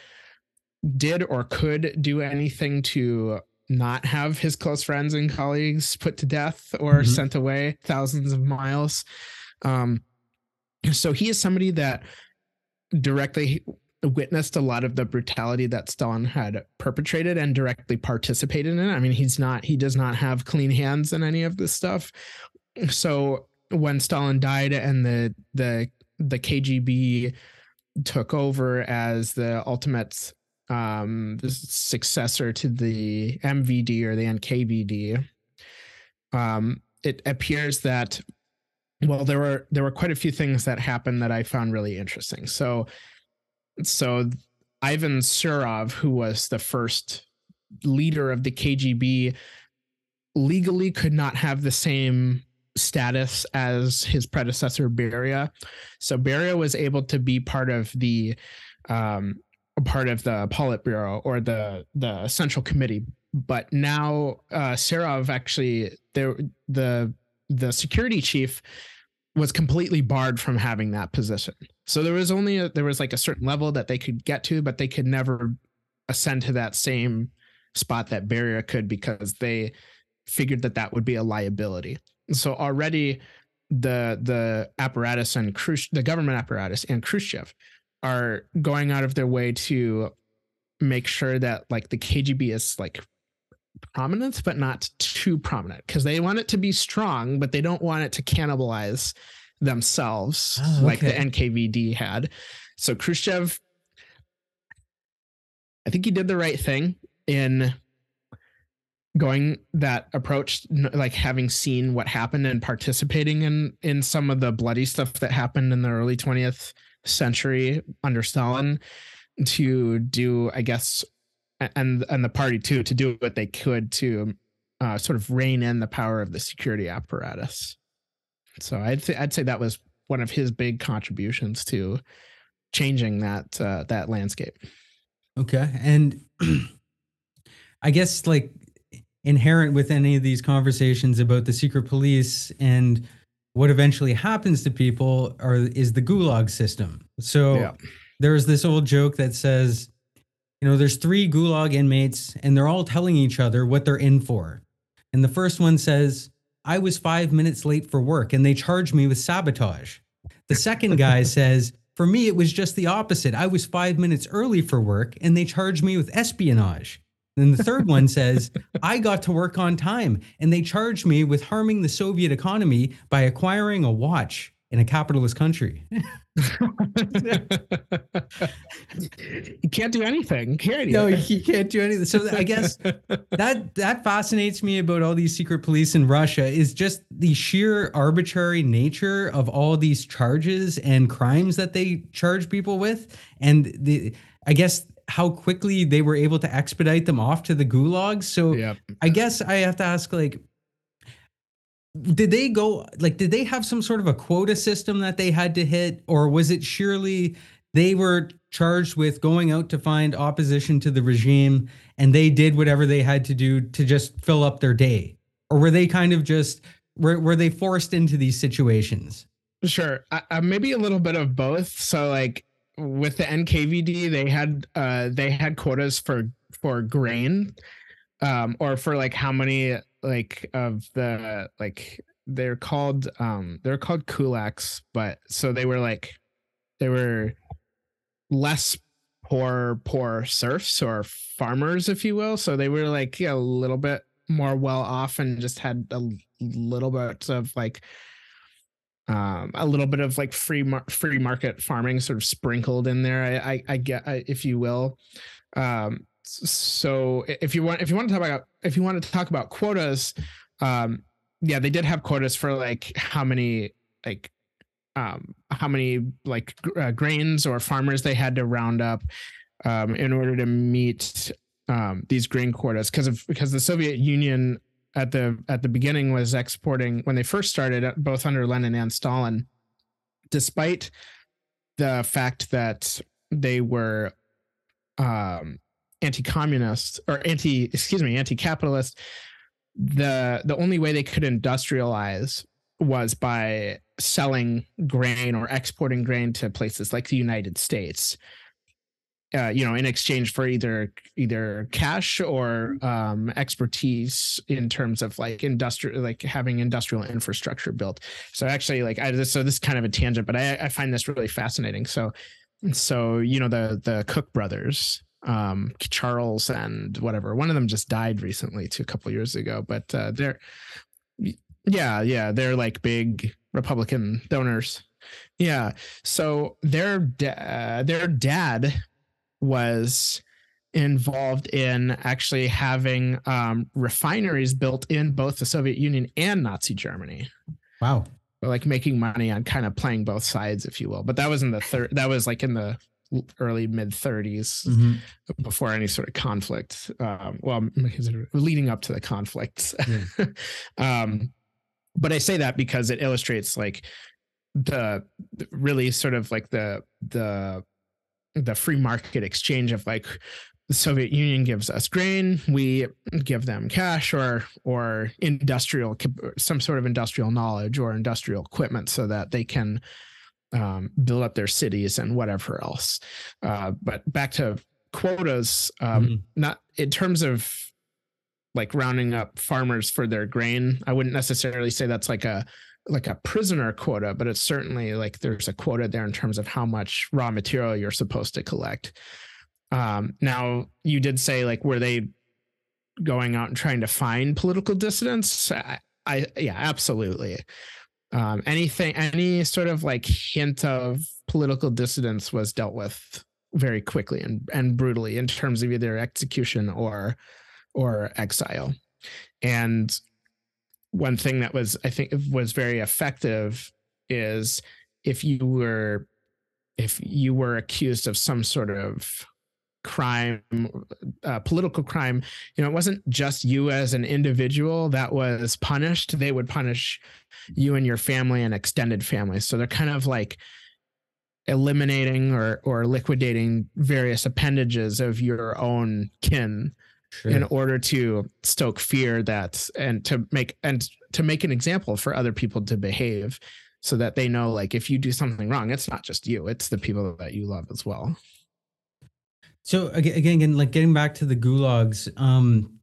did or could do anything to not have his close friends and colleagues put to death or mm-hmm. sent away thousands of miles. Um, so he is somebody that directly witnessed a lot of the brutality that Stalin had perpetrated and directly participated in. I mean, he's not, he does not have clean hands in any of this stuff. So when Stalin died and the the the KGB took over as the ultimate um, successor to the MVD or the NKVD, um, it appears that well there were there were quite a few things that happened that I found really interesting. So so Ivan Serov, who was the first leader of the KGB, legally could not have the same status as his predecessor Beria. So Beria was able to be part of the um, part of the Politburo or the the Central Committee, but now uh, Serov actually the the security chief was completely barred from having that position. So there was only a, there was like a certain level that they could get to, but they could never ascend to that same spot that Beria could because they figured that that would be a liability. So already the the apparatus and Khrush, the government apparatus and Khrushchev are going out of their way to make sure that like the KGB is like prominent but not too prominent because they want it to be strong but they don't want it to cannibalize themselves oh, okay. like the NKVD had. So Khrushchev I think he did the right thing in going that approach like having seen what happened and participating in in some of the bloody stuff that happened in the early 20th century under Stalin to do I guess and and the party too to do what they could to uh, sort of rein in the power of the security apparatus. So I'd th- I'd say that was one of his big contributions to changing that uh, that landscape. Okay, and I guess like inherent with any of these conversations about the secret police and what eventually happens to people are is the gulag system. So yeah. there's this old joke that says, you know, there's three gulag inmates and they're all telling each other what they're in for. And the first one says, I was five minutes late for work and they charged me with sabotage. The second guy says, for me, it was just the opposite. I was five minutes early for work and they charged me with espionage. Then the third one says, I got to work on time and they charged me with harming the Soviet economy by acquiring a watch in a capitalist country. you can't do anything, can he? No, you can't do anything. So I guess that that fascinates me about all these secret police in Russia is just the sheer arbitrary nature of all these charges and crimes that they charge people with, and the I guess how quickly they were able to expedite them off to the gulags. So yep. I guess I have to ask like did they go like did they have some sort of a quota system that they had to hit or was it surely they were charged with going out to find opposition to the regime and they did whatever they had to do to just fill up their day or were they kind of just were, were they forced into these situations sure uh, maybe a little bit of both so like with the NKVD, they had uh they had quotas for for grain, um, or for like how many like of the like they're called um they're called kulaks, but so they were like they were less poor poor serfs or farmers, if you will. So they were like yeah, a little bit more well off and just had a little bit of like um, a little bit of like free mar- free market farming sort of sprinkled in there. I I, I get I, if you will. Um, so if you want if you want to talk about if you want to talk about quotas, um, yeah, they did have quotas for like how many like um how many like uh, grains or farmers they had to round up um in order to meet um these grain quotas because of because the Soviet Union at the at the beginning was exporting when they first started, uh, both under Lenin and Stalin. Despite the fact that they were um, anti-communist or anti excuse me anti-capitalist the the only way they could industrialize was by selling grain or exporting grain to places like the United States. Uh, you know, in exchange for either either cash or um, expertise in terms of like industrial, like having industrial infrastructure built. So actually, like I so this is kind of a tangent, but I, I find this really fascinating. So, so you know the the Koch brothers, um, Charles and whatever. One of them just died recently, to a couple years ago, but uh, they're yeah, yeah, they're like big Republican donors. Yeah. So their da- their dad was involved in actually having um, refineries built in both the Soviet Union and Nazi Germany. Wow. Like making money on kind of playing both sides, if you will. But that was in the third. That was like in the early mid 30s mm-hmm. before any sort of conflict. Um, well, leading up to the conflicts. Um, but I say that because it illustrates like the really sort of like the the the free market exchange of like the Soviet Union gives us grain, we give them cash or or industrial some sort of industrial knowledge or industrial equipment so that they can um, build up their cities and whatever else. Uh, but back to quotas, um, mm-hmm. not in terms of like rounding up farmers for their grain. I wouldn't necessarily say that's like a like a prisoner quota, but it's certainly like there's a quota there in terms of how much raw material you're supposed to collect. Um, now you did say like were they going out and trying to find political dissidents? I, I yeah, absolutely. Um, anything, any sort of like hint of political dissidence was dealt with very quickly and, and brutally in terms of either execution or or exile. And one thing that was I think was very effective is if you were if you were accused of some sort of crime uh, political crime you know it wasn't just you as an individual that was punished. They would punish you and your family and extended family. So they're kind of like eliminating or or liquidating various appendages of your own kin sure. in order to stoke fear that and to make and to make an example for other people to behave so that they know like if you do something wrong it's not just you it's the people that you love as well so again again like getting back to the gulags um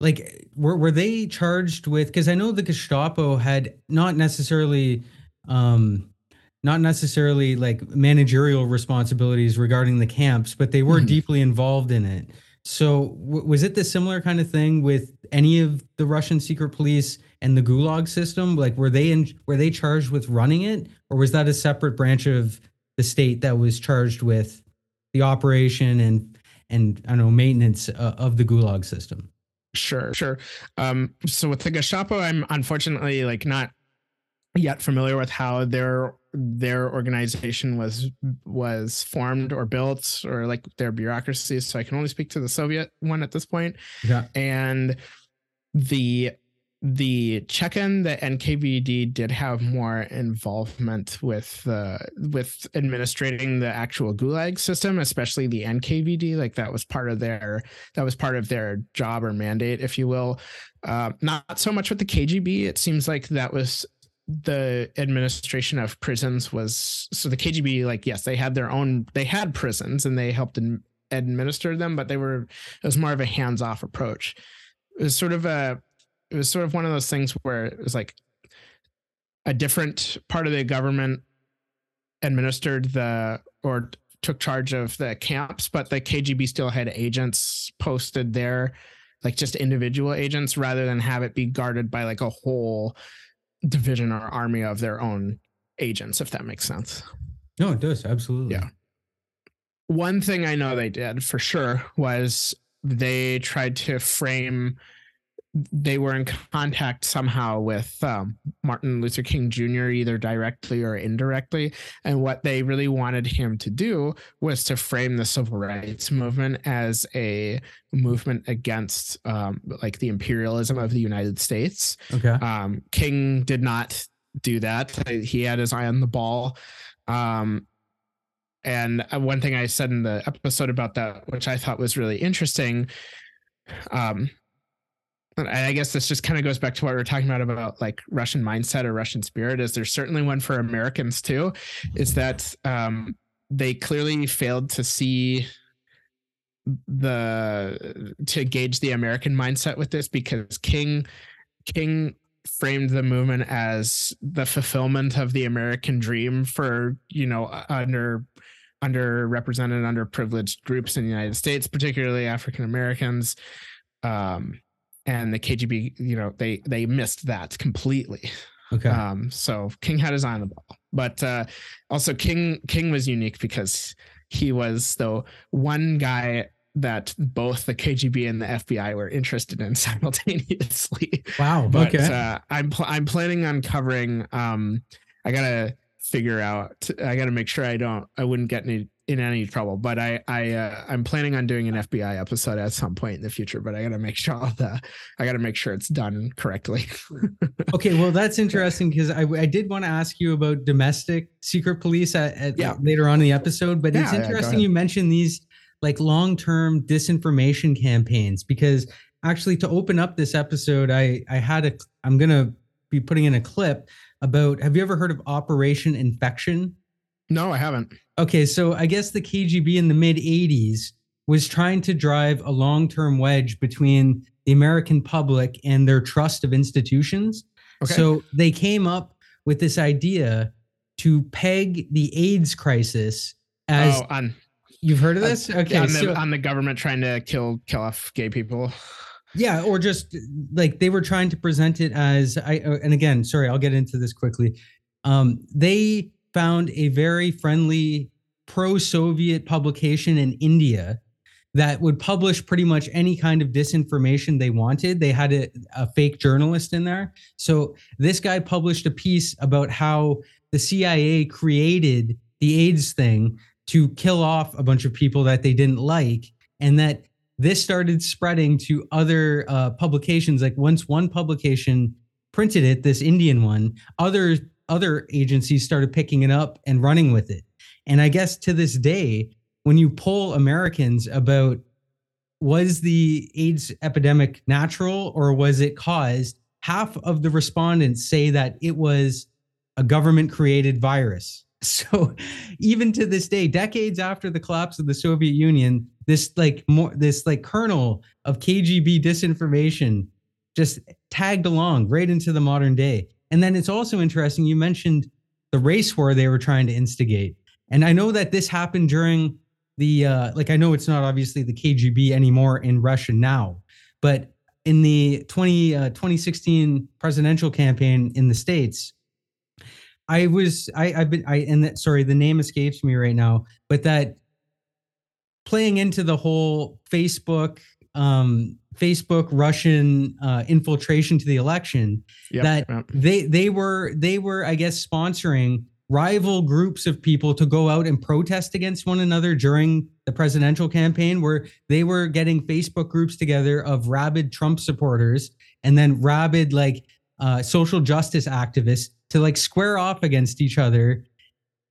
like were were they charged with because i know the gestapo had not necessarily um not necessarily like managerial responsibilities regarding the camps but they were mm-hmm. deeply involved in it so w- was it the similar kind of thing with any of the Russian secret police and the Gulag system? Like were they in were they charged with running it or was that a separate branch of the state that was charged with the operation and and I don't know maintenance uh, of the Gulag system? Sure, sure. Um, so with the Gestapo, I'm unfortunately like not yet familiar with how their their organization was was formed or built or like their bureaucracy so i can only speak to the soviet one at this point yeah and the the Cheka, the NKVD did have more involvement with uh, with administrating the actual Gulag system, especially the NKVD. Like that was part of their that was part of their job or mandate, if you will. Uh, not so much with the KGB. It seems like that was the administration of prisons was so the KGB like yes they had their own they had prisons and they helped in, administer them but they were it was more of a hands-off approach. It was sort of a it was sort of one of those things where it was like a different part of the government administered the or took charge of the camps but the KGB still had agents posted there like just individual agents rather than have it be guarded by like a whole division or army of their own agents, if that makes sense. No, it does. Absolutely. Yeah. One thing I know they did for sure was they tried to frame they were in contact somehow with um, Martin Luther King Jr., either directly or indirectly. And what they really wanted him to do was to frame the civil rights movement as a movement against um, like the imperialism of the United States. Okay. Um, King did not do that. He had his eye on the ball. Um, and uh, one thing I said in the episode about that, which I thought was really interesting, um, I guess this just kind of goes back to what we are talking about about like Russian mindset or Russian spirit. Is there's certainly one for Americans too? Is that um, they clearly failed to see the to gauge the American mindset with this because King King framed the movement as the fulfillment of the American dream for you know under underrepresented underprivileged groups in the United States, particularly African Americans. Um, and the KGB, you know, they they missed that completely. Okay. Um, so King had his eye on the ball, but uh, also King King was unique because he was the one guy that both the KGB and the FBI were interested in simultaneously. Wow. But okay. uh, I'm pl- I'm planning on covering. Um, I gotta figure out. I gotta make sure I don't. I wouldn't get any in any trouble. But I I uh, I'm planning on doing an FBI episode at some point in the future. But I gotta make sure all the I gotta make sure it's done correctly. okay. Well, that's interesting because I, I did want to ask you about domestic secret police at, at Yeah. later on in the episode, but it's Yeah, yeah, go interesting ahead. you mentioned these like long-term disinformation campaigns because actually to open up this episode, I I had a I'm gonna be putting in a clip about have you ever heard of Operation Infection? No, I haven't. Okay, so I guess the KGB in the mid 80s was trying to drive a long term wedge between the American public and their trust of institutions. Okay. So they came up with this idea to peg the AIDS crisis as oh, on you've heard of this? Okay, on the, so on the government trying to kill kill off gay people. yeah, or just like they were trying to present it as I uh, and again, sorry, I'll get into this quickly. Um, they found a very friendly pro-Soviet publication in India that would publish pretty much any kind of disinformation they wanted. They had a, a fake journalist in there. So this guy published a piece about how the CIA created the AIDS thing to kill off a bunch of people that they didn't like, and that this started spreading to other uh, publications. Like once one publication printed it, this Indian one, other other agencies started picking it up and running with it. And I guess to this day, when you poll Americans about was the AIDS epidemic natural or was it caused, half of the respondents say that it was a government created virus. So even to this day, decades after the collapse of the Soviet Union, this like more this like kernel of KGB disinformation just tagged along right into the modern day. And then it's also interesting you mentioned the race war they were trying to instigate. And I know that this happened during the uh like I know it's not obviously the KGB anymore in Russia now, but in the 20 uh, 2016 presidential campaign in the states I was I I've been I and that sorry the name escapes me right now, but that playing into the whole Facebook um Facebook Russian uh, infiltration to the election Yep, that yep. they they were they were I guess sponsoring rival groups of people to go out and protest against one another during the presidential campaign where they were getting Facebook groups together of rabid Trump supporters and then rabid like uh, social justice activists to like square off against each other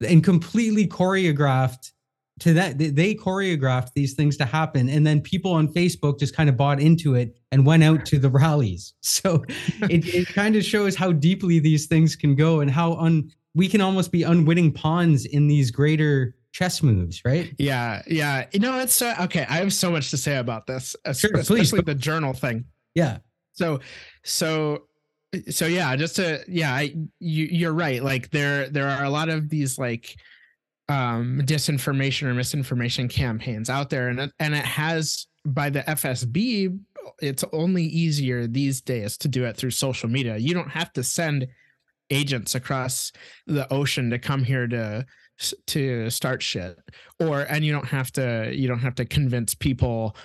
and completely choreographed to that they- choreographed these things to happen and then people on facebook just kind of bought into it and went out to the rallies so it, it kind of shows how deeply these things can go and how un we can almost be unwitting pawns in these greater chess moves right Yeah, yeah. You know, it's uh, okay. I have so much to say about this, es- Sure, especially the journal thing. yeah So, so, so yeah. Just to yeah, I, you you're right. Like there there are a lot of these like um disinformation or misinformation campaigns out there, and and it has by the FSB. It's only easier these days to do it through social media. You don't have to send agents across the ocean to come here to to start shit or and you don't have to you don't have to convince people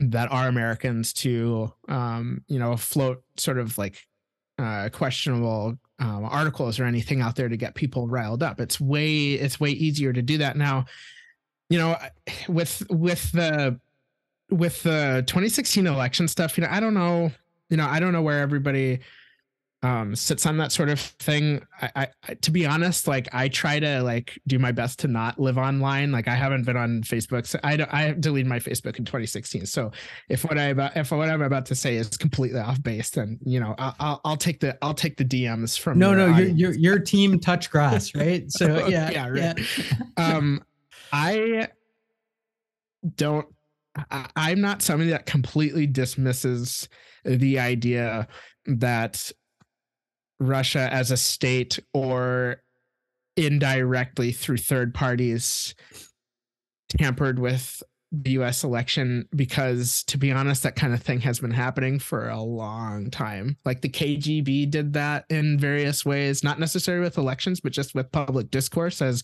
that are Americans to um, you know float sort of like uh, questionable um, articles or anything out there to get people riled up. It's way it's way easier to do that now. You know, with with the with the 2016 election stuff, you know, I don't know, you know, I don't know where everybody um, sits on that sort of thing. I, I, to be honest, like I try to like do my best to not live online. Like I haven't been on Facebook. So I I deleted my Facebook in 2016. So if what I about if what I'm about to say is completely off base, then you know I'll I'll, I'll take the I'll take the DMs from no no your, your your team touch grass right. So yeah yeah right. Yeah. um, I don't. I, I'm not somebody that completely dismisses the idea that Russia as a state or indirectly through third parties tampered with the US election? Because to be honest that kind of thing has been happening for a long time. Like the KGB did that in various ways not necessarily with elections but just with public discourse as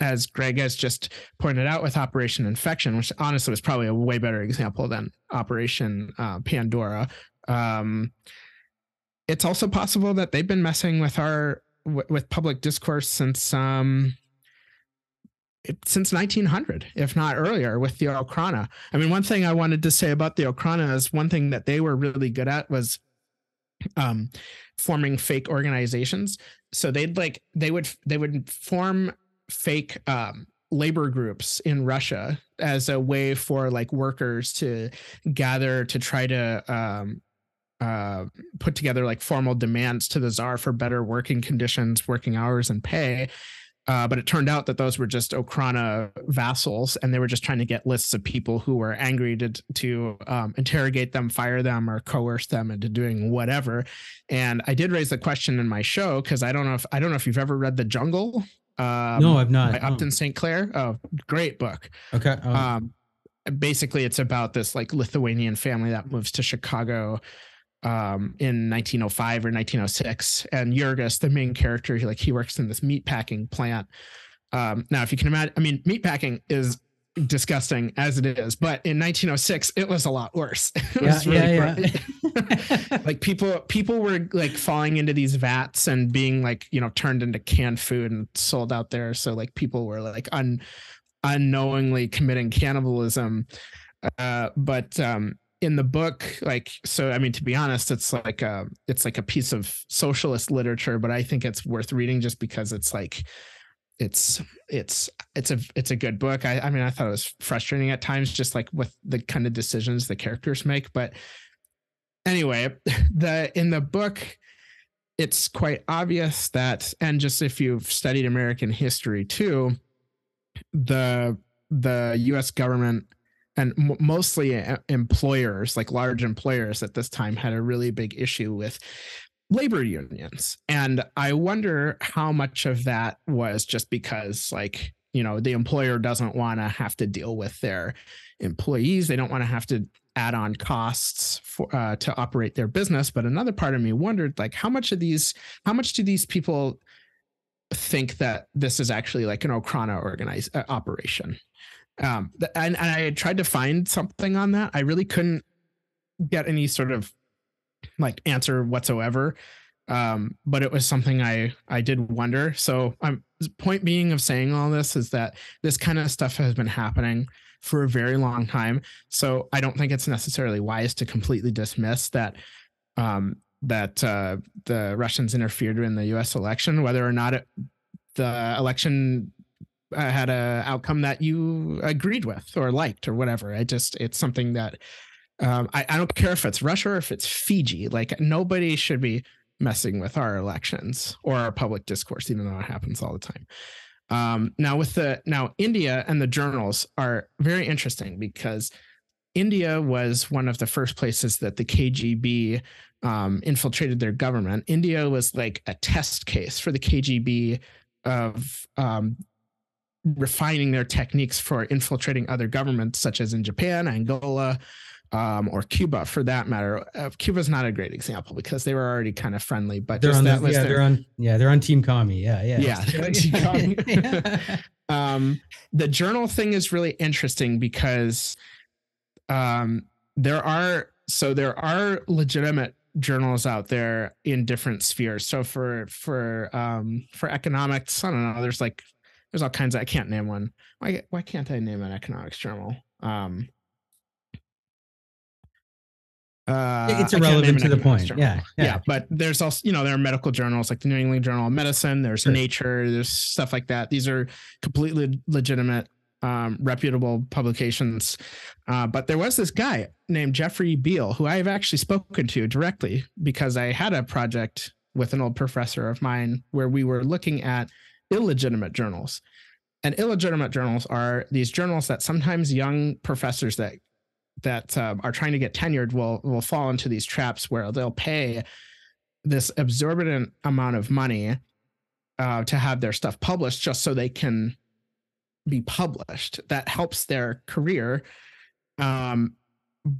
as Greg has just pointed out with Operation Infection which honestly was probably a way better example than Operation uh, Pandora. Um, it's also possible that they've been messing with our with public discourse since um since 1900 if not earlier with the Okhrana. I mean one thing I wanted to say about the Okhrana is one thing that they were really good at was um forming fake organizations so they'd like they would they would form fake um labor groups in Russia as a way for like workers to gather to try to um, uh, put together like formal demands to the czar for better working conditions, working hours, and pay. Uh, but it turned out that those were just Okhrana vassals, and they were just trying to get lists of people who were angry to to um, interrogate them, fire them, or coerce them into doing whatever. And I did raise the question in my show because I don't know if I don't know if you've ever read The Jungle. Um, no, I've not. By Upton Sinclair. Oh, great book. Okay. Um, um, basically, it's about this like Lithuanian family that moves to Chicago um, in 1905 or 1906. And Jurgis, the main character, he, like he works in this meat packing plant. Um, now, if you can imagine, I mean, meat packing is disgusting as it is, but in 1906 it was a lot worse. yeah, really yeah, yeah. like people people were like falling into these vats and being like you know turned into canned food and sold out there. So like people were like un unknowingly committing cannibalism. Uh, but um, in the book like so i mean to be honest it's like a it's like a piece of socialist literature but i think it's worth reading just because it's like it's it's it's a it's a good book. I i mean i thought it was frustrating at times just like with the kind of decisions the characters make but anyway the in the book it's quite obvious that and just if you've studied american history too the the us government and m- mostly uh, employers like large employers at this time had a really big issue with labor unions. And i wonder how much of that was just because like you know the employer doesn't want to have to deal with their employees. They don't want to have to add on costs for uh, to operate their business. But another part of me wondered like how much of these how much do these people think that this is actually like an Okhrana organized uh, operation um, and, and I tried to find something on that. I really couldn't get any sort of like answer whatsoever. Um, but it was something I I did wonder. So I'm point being of saying all this is that this kind of stuff has been happening for a very long time. So I don't think it's necessarily wise to completely dismiss that um, that uh, the Russians interfered in the U.S. election, whether or not it, the election uh, had a outcome that you agreed with or liked or whatever. I just it's something that um, I, I don't care if it's Russia or if it's Fiji. Like nobody should be messing with our elections or our public discourse, even though it happens all the time. Um, now with the now India and the journals are very interesting because India was one of the first places that the KGB um, infiltrated their government. India was like a test case for the KGB of um, refining their techniques for infiltrating other governments, such as in Japan, Angola, um, or Cuba, for that matter. Uh, Cuba's not a great example because they were already kind of friendly, but they're on the, yeah, they're on yeah, they're on Team Commie. Yeah, yeah, yeah, they're on Team Commie. um, the journal thing is really interesting because um, there are so there are legitimate journals out there in different spheres. So for for um for economics, I don't know. There's like there's all kinds of I can't name one. Why why can't I name an economics journal? Um uh, it's irrelevant to the point. Yeah, yeah, yeah, But there's also, you know, there are medical journals like the New England Journal of Medicine. There's sure. Nature. There's stuff like that. These are completely legitimate, um, reputable publications. Uh, but there was this guy named Jeffrey Beall who I have actually spoken to directly because I had a project with an old professor of mine where we were looking at illegitimate journals. And illegitimate journals are these journals that sometimes young professors that that um, are trying to get tenured will will fall into these traps where they'll pay this exorbitant amount of money uh, to have their stuff published just so they can be published. That helps their career. Um,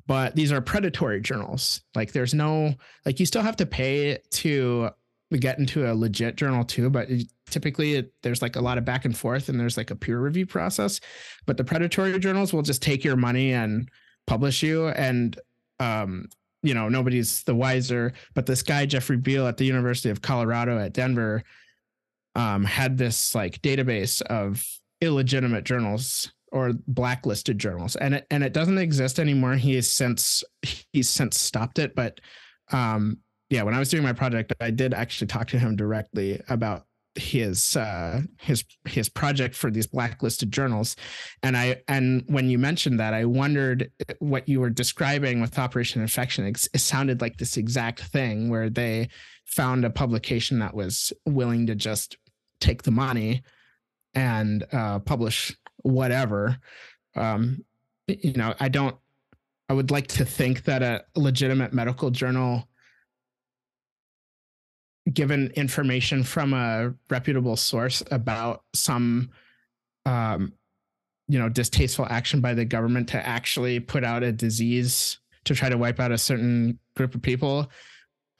but these are predatory journals. Like there's no like you still have to pay to get into a legit journal too, but typically it, there's like a lot of back and forth and there's like a peer review process. But the predatory journals will just take your money and publish you and um you know nobody's the wiser but this guy jeffrey beall at the university of colorado at denver um had this like database of illegitimate journals or blacklisted journals and it and it doesn't exist anymore he has since he's since stopped it but um yeah when i was doing my project i did actually talk to him directly about his uh his his project for these blacklisted journals. And i and when you mentioned that i wondered what you were describing with operation infection. It, it sounded like this exact thing where they found a publication that was willing to just take the money and uh publish whatever. Um you know i don't i would like to think that a legitimate medical journal given information from a reputable source about some um, you know distasteful action by the government to actually put out a disease to try to wipe out a certain group of people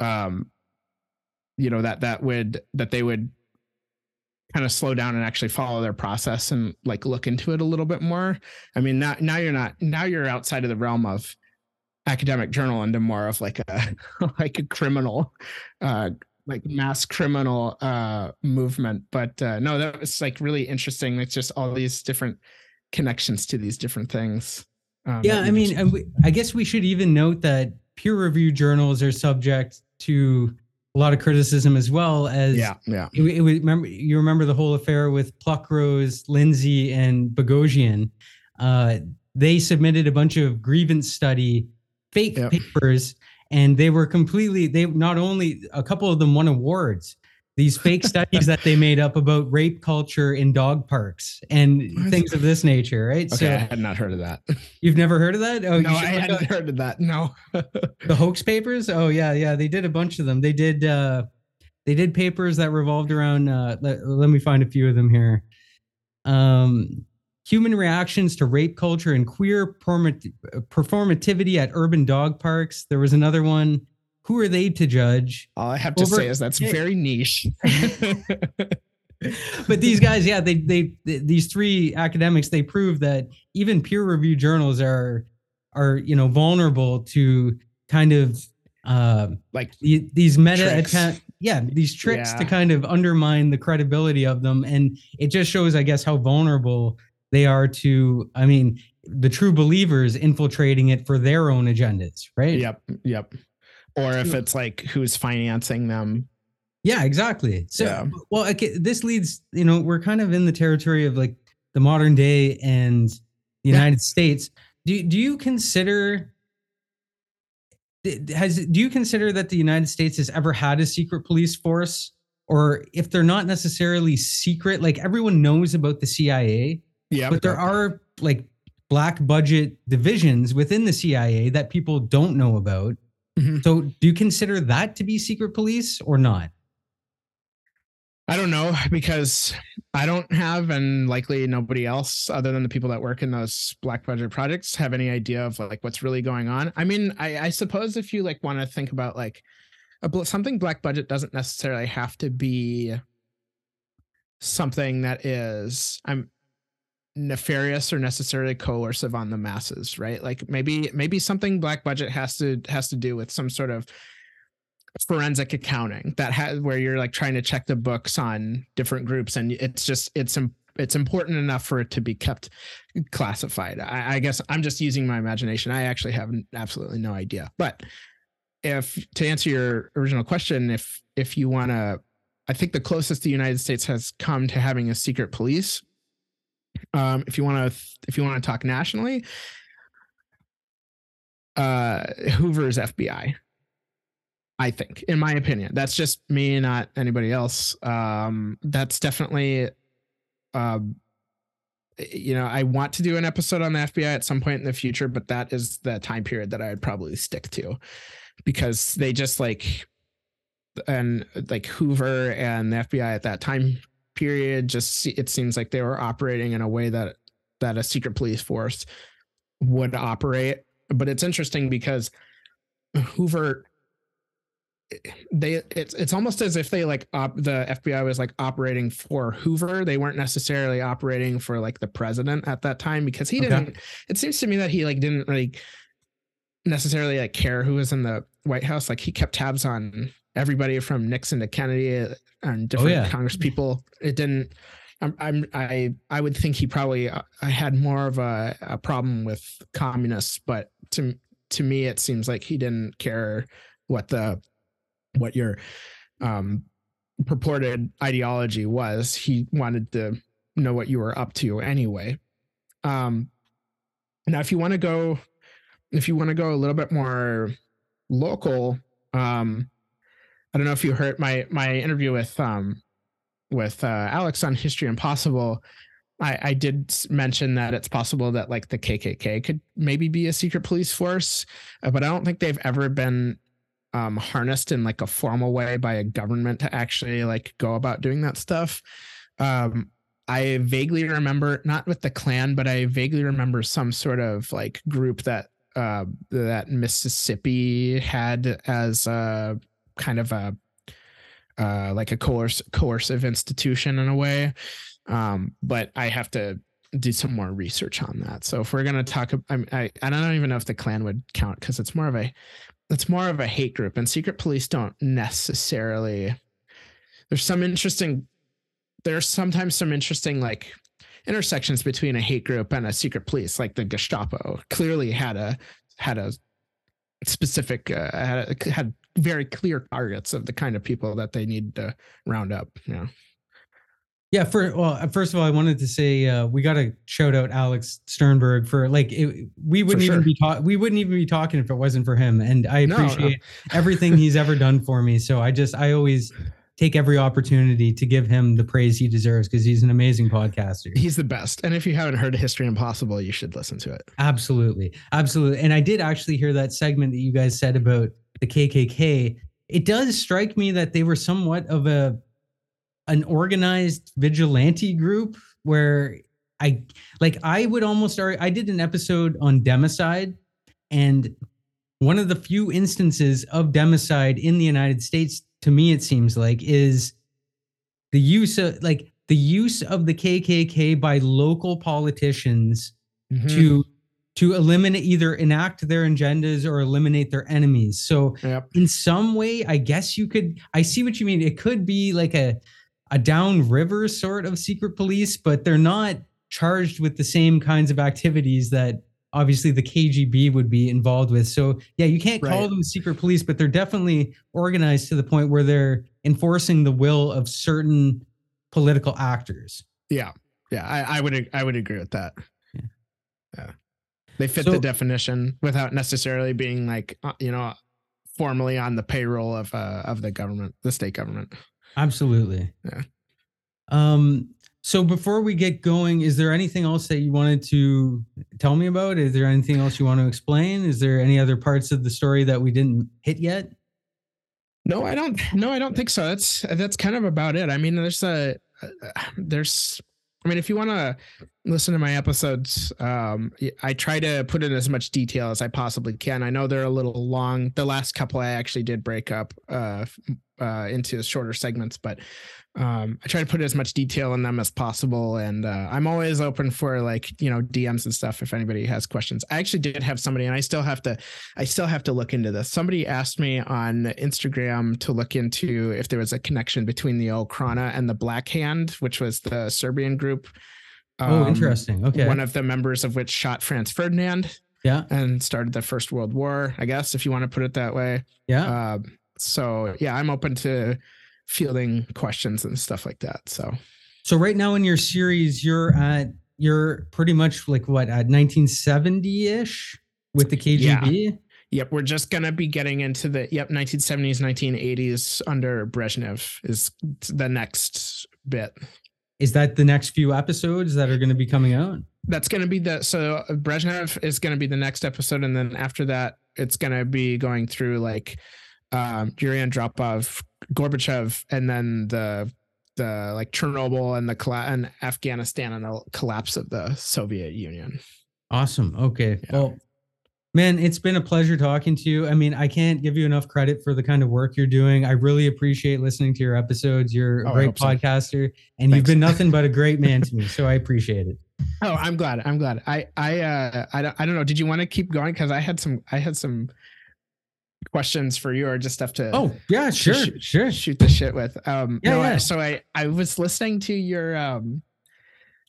um you know that that would that they would kind of slow down and actually follow their process and like look into it a little bit more. I mean now now you're not now you're outside of the realm of academic journal into more of like a like a criminal uh like mass criminal uh movement. But uh no that was like really interesting. It's just all these different connections to these different things um, yeah i mean I, guess we should even note that peer review journals are subject to a lot of criticism as well as yeah yeah. it, it, remember you remember the whole affair with pluckrose lindsay and boghossian? Uh they submitted a bunch of grievance study fake yep. papers and they were completely they not only a couple of them won awards these fake studies that they made up about rape culture in dog parks and things of this nature, right? Okay, so I had not heard of that. You've never heard of that? Oh, no, I hadn't up. heard of that. No. the hoax papers? Oh yeah, yeah. They did a bunch of them. They did uh they did papers that revolved around uh let, let me find a few of them here. Um human reactions to rape culture and queer performativity at urban dog parks. There was another one. Who are they to judge? All I have to Over- say is that's very niche. but these guys, yeah, they, they, they these three academics they prove that even peer reviewed journals are are you know vulnerable to kind of uh, like the, these meta attack yeah these tricks yeah. to kind of undermine the credibility of them and it just shows i guess how vulnerable they are to i mean the true believers infiltrating it for their own agendas right? Yep yep. Or if it's like who's financing them. Yeah exactly. So yeah. well okay, this leads you know we're kind of in the territory of like the modern day and the united yeah. states. Do, do you consider has do you consider that the united states has ever had a secret police force? Or if they're not necessarily secret like everyone knows about the cia yeah. But there are like black budget divisions within the CIA that people don't know about. Mm-hmm. So do you consider that to be secret police or not? I don't know because I don't have, and likely nobody else other than the people that work in those black budget projects have any idea of like what's really going on. I mean, I, I suppose if you like want to think about like a, something black budget doesn't necessarily have to be something that is I'm nefarious or necessarily coercive on the masses, right? Like maybe maybe something black budget has to has to do with some sort of forensic accounting that has where you're like trying to check the books on different groups and it's just it's it's important enough for it to be kept classified. I, I guess I'm just using my imagination. I actually have absolutely no idea. But if to answer your original question, if if you want to, I think the closest the United States has come to having a secret police um, if you want to, if you want to talk nationally, uh, Hoover's FBI. I think, in my opinion, that's just me, not anybody else. Um, that's definitely, um, you know, I want to do an episode on the FBI at some point in the future, but that is the time period that I would probably stick to because they just like, and like Hoover and the FBI at that time period just it seems like they were operating in a way that that a secret police force would operate but it's interesting because hoover they it's it's almost as if they like op, the FBI was like operating for Hoover. They weren't necessarily operating for like the president at that time because he didn't. It seems to me that he like didn't like necessarily like care who was in the White House. Like he kept tabs on everybody from Nixon to Kennedy uh, and oh, different oh, yeah. Congress people. It didn't. I'm, I'm I I would think he probably I uh, had more of a, a problem with communists, but to to me it seems like he didn't care what the what your um purported ideology was. He wanted to know what you were up to anyway. Um now if you want to go if you want to go a little bit more local um I don't know if you heard my my interview with um with uh, Alex on History Impossible. I, I did mention that it's possible that like the KKK could maybe be a secret police force, uh, but I don't think they've ever been um, harnessed in like a formal way by a government to actually like go about doing that stuff. Um, I vaguely remember, not with the Klan, but I vaguely remember some sort of like group that uh, that Mississippi had as a kind of a uh, like a coerce, coercive institution in a way. Um, but I have to do some more research on that. So if we're gonna talk, I, I, I don't even know if the Klan would count because it's more of a, it's more of a hate group, and secret police don't necessarily. There's some interesting. There's sometimes some interesting like intersections between a hate group and a secret police, like the Gestapo. Clearly had a had a specific uh, had, had very clear targets of the kind of people that they need to round up. Know. Yeah, for well, uh, first of all, I wanted to say uh, we got to shout out Alex Sternberg for like it, we wouldn't sure. even be talking we wouldn't even be talking if it wasn't for him, and I appreciate no, no. everything he's ever done for me. So I just I always take every opportunity to give him the praise he deserves because he's an amazing podcaster. He's the best. And if you haven't heard History Impossible, you should listen to it. Absolutely. Absolutely. And I did actually hear that segment that you guys said about the KKK. It does strike me that they were somewhat of a an organized vigilante group where I like I would almost I did an episode on democide and one of the few instances of democide in the United States to me it seems like is the use of like the use of the KKK by local politicians mm-hmm. to to eliminate either enact their agendas or eliminate their enemies. So yep. in some way, I guess you could I see what you mean. It could be like a a downriver sort of secret police, but they're not charged with the same kinds of activities that obviously the KGB would be involved with. So yeah, you can't call right. them secret police, but they're definitely organized to the point where they're enforcing the will of certain political actors. Yeah. Yeah. I, I would I would agree with that. They fit so, the definition without necessarily being like uh, you know formally on the payroll of uh, of the government, the state government. Absolutely. Yeah. Um so before we get going, is there anything else that you wanted to tell me about? Is there anything else you want to explain? Is there any other parts of the story that we didn't hit yet? No, I don't. No, I don't think so. That's that's kind of about it. I mean, there's a there's I mean, if you want to listen to my episodes. Um, I try to put in as much detail as I possibly can. I know they're a little long. The last couple I actually did break up uh, uh, into shorter segments, but um, I try to put as much detail in them as possible. And uh, I'm always open for like you know DMs and stuff if anybody has questions. I actually did have somebody, and I still have to, I still have to look into this. Somebody asked me on Instagram to look into if there was a connection between the Okhrana and the Black Hand, which was the Serbian group oh, um, interesting. Okay. One of the members of which shot Franz Ferdinand. Yeah. And started the First World War, I guess, if you want to put it that way. Yeah. Uh, so yeah, I'm open to fielding questions and stuff like that. So. So right now in your series, you're at you're pretty much like what at 1970 ish with the KGB. Yeah. Yep, we're just gonna be getting into the yep 1970s, 1980s under Brezhnev is the next bit is that the next few episodes that are going to be coming out? That's going to be the so Brezhnev is going to be the next episode, and then after that, it's going to be going through like um, Yuri Andropov, Gorbachev, and then the the like Chernobyl and the colla- and Afghanistan and the collapse of the Soviet Union. Awesome. Okay. Yeah. Well, Man, it's been a pleasure talking to you. I mean, I can't give you enough credit for the kind of work you're doing. I really appreciate listening to your episodes. You're a oh, great podcaster, so. and Thanks. you've been nothing but a great man to me. So I appreciate it. Oh, I'm glad. I'm glad. I I uh I don't, I don't know. Did you want to keep going? Because I had some I had some questions for you or just stuff to oh yeah sure sure shoot the shit with um yeah, no, yeah. so i i was listening to your um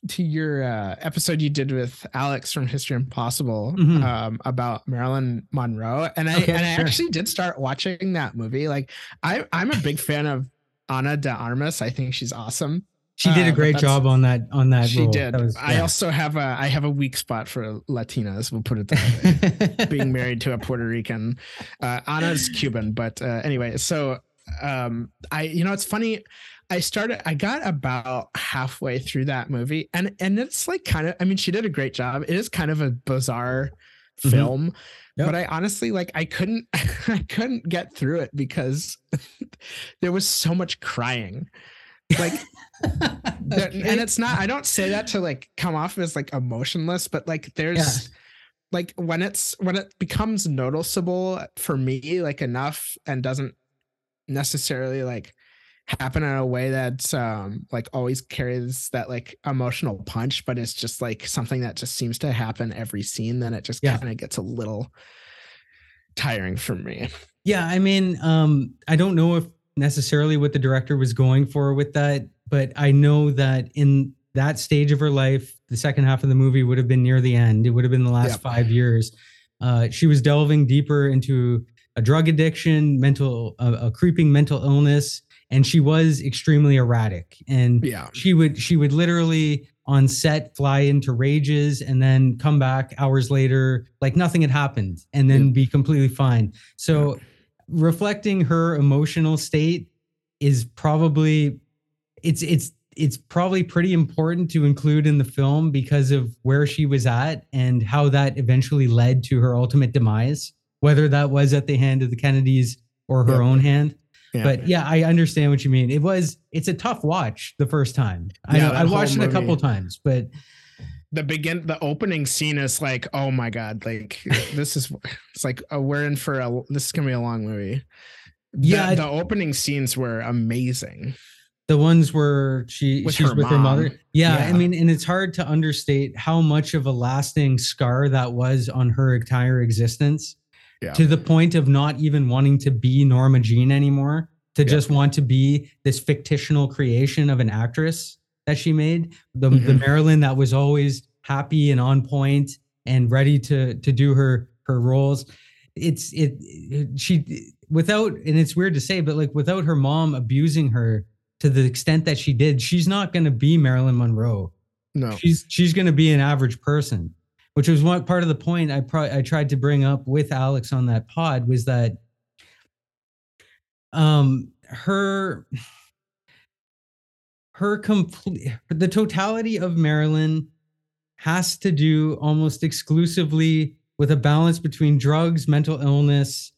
to your uh, episode you did with Alex from History Impossible mm-hmm. um, about Marilyn Monroe, and I okay, and I actually did start watching that movie. Like I I'm a big fan of Ana de Armas. I think she's awesome. She did a uh, great uh, job on that on that. She role. did. Was, yeah. I also have a I have a weak spot for Latinas. We'll put it that way. Being married to a Puerto Rican, uh, Ana's Cuban, but uh, anyway. So um, I you know it's funny. I started I got about halfway through that movie and and it's like kind of I mean she did a great job. It is kind of a bizarre mm-hmm. film. Yep. But I honestly like I couldn't I couldn't get through it because there was so much crying. Like okay. and it's not I don't say that to like come off as like emotionless, but like there's yeah. like when it's when it becomes noticeable for me like enough and doesn't necessarily like happen in a way that's um like always carries that like emotional punch but it's just like something that just seems to happen every scene then it just yeah. kind of gets a little tiring for me. Yeah i mean um i don't know if necessarily what the director was going for with that but i know that in that stage of her life the second half of the movie would have been near the end. It would have been the last five years. Uh, she was delving deeper into a drug addiction mental a creeping mental illness and she was extremely erratic. And yeah. she would she would literally on set fly into rages and then come back hours later like nothing had happened and then yeah. be completely fine. So yeah. reflecting her emotional state is probably it's it's it's probably pretty important to include in the film because of where she was at and how that eventually led to her ultimate demise whether that was at the hand of the kennedys or her own hand but yeah, I understand what you mean. It was it's a tough watch the first time. Yeah, I, I watched it a couple times, but the begin the opening scene is like, oh my god, like this is it's like oh, we're in for a this is gonna be a long movie. Yeah, the, the opening scenes were amazing. The ones where she with she's her with mom. her mother. Yeah, yeah, I mean, and it's hard to understate how much of a lasting scar that was on her entire existence yeah. to the point of not even wanting to be Norma Jean anymore, to yeah. just want to be this fictional creation of an actress that she made. The, mm-hmm. the Marilyn that was always happy and on point and ready to to do her her roles. It's it, it she without and it's weird to say, but like without her mom abusing her to the extent that she did, she's not going to be Marilyn Monroe. No, she's she's going to be an average person which was one part of the point I pro- I tried to bring up with Alex on that pod was that um her her complete the totality of Marilyn has to do almost exclusively with a balance between drugs, mental illness,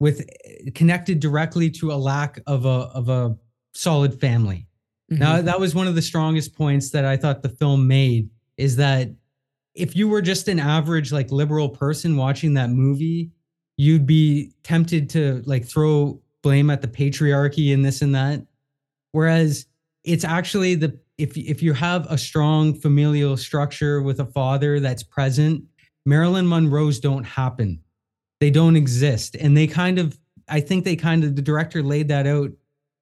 with connected directly to a lack of a of a solid family. Mm-hmm. Now that was one of the strongest points that I thought the film made is that if you were just an average like liberal person watching that movie, you'd be tempted to like throw blame at the patriarchy and this and that. Whereas it's actually the if if you have a strong familial structure with a father that's present, Marilyn Monroe's don't happen. They don't exist. And they kind of I think they kind of the director laid that out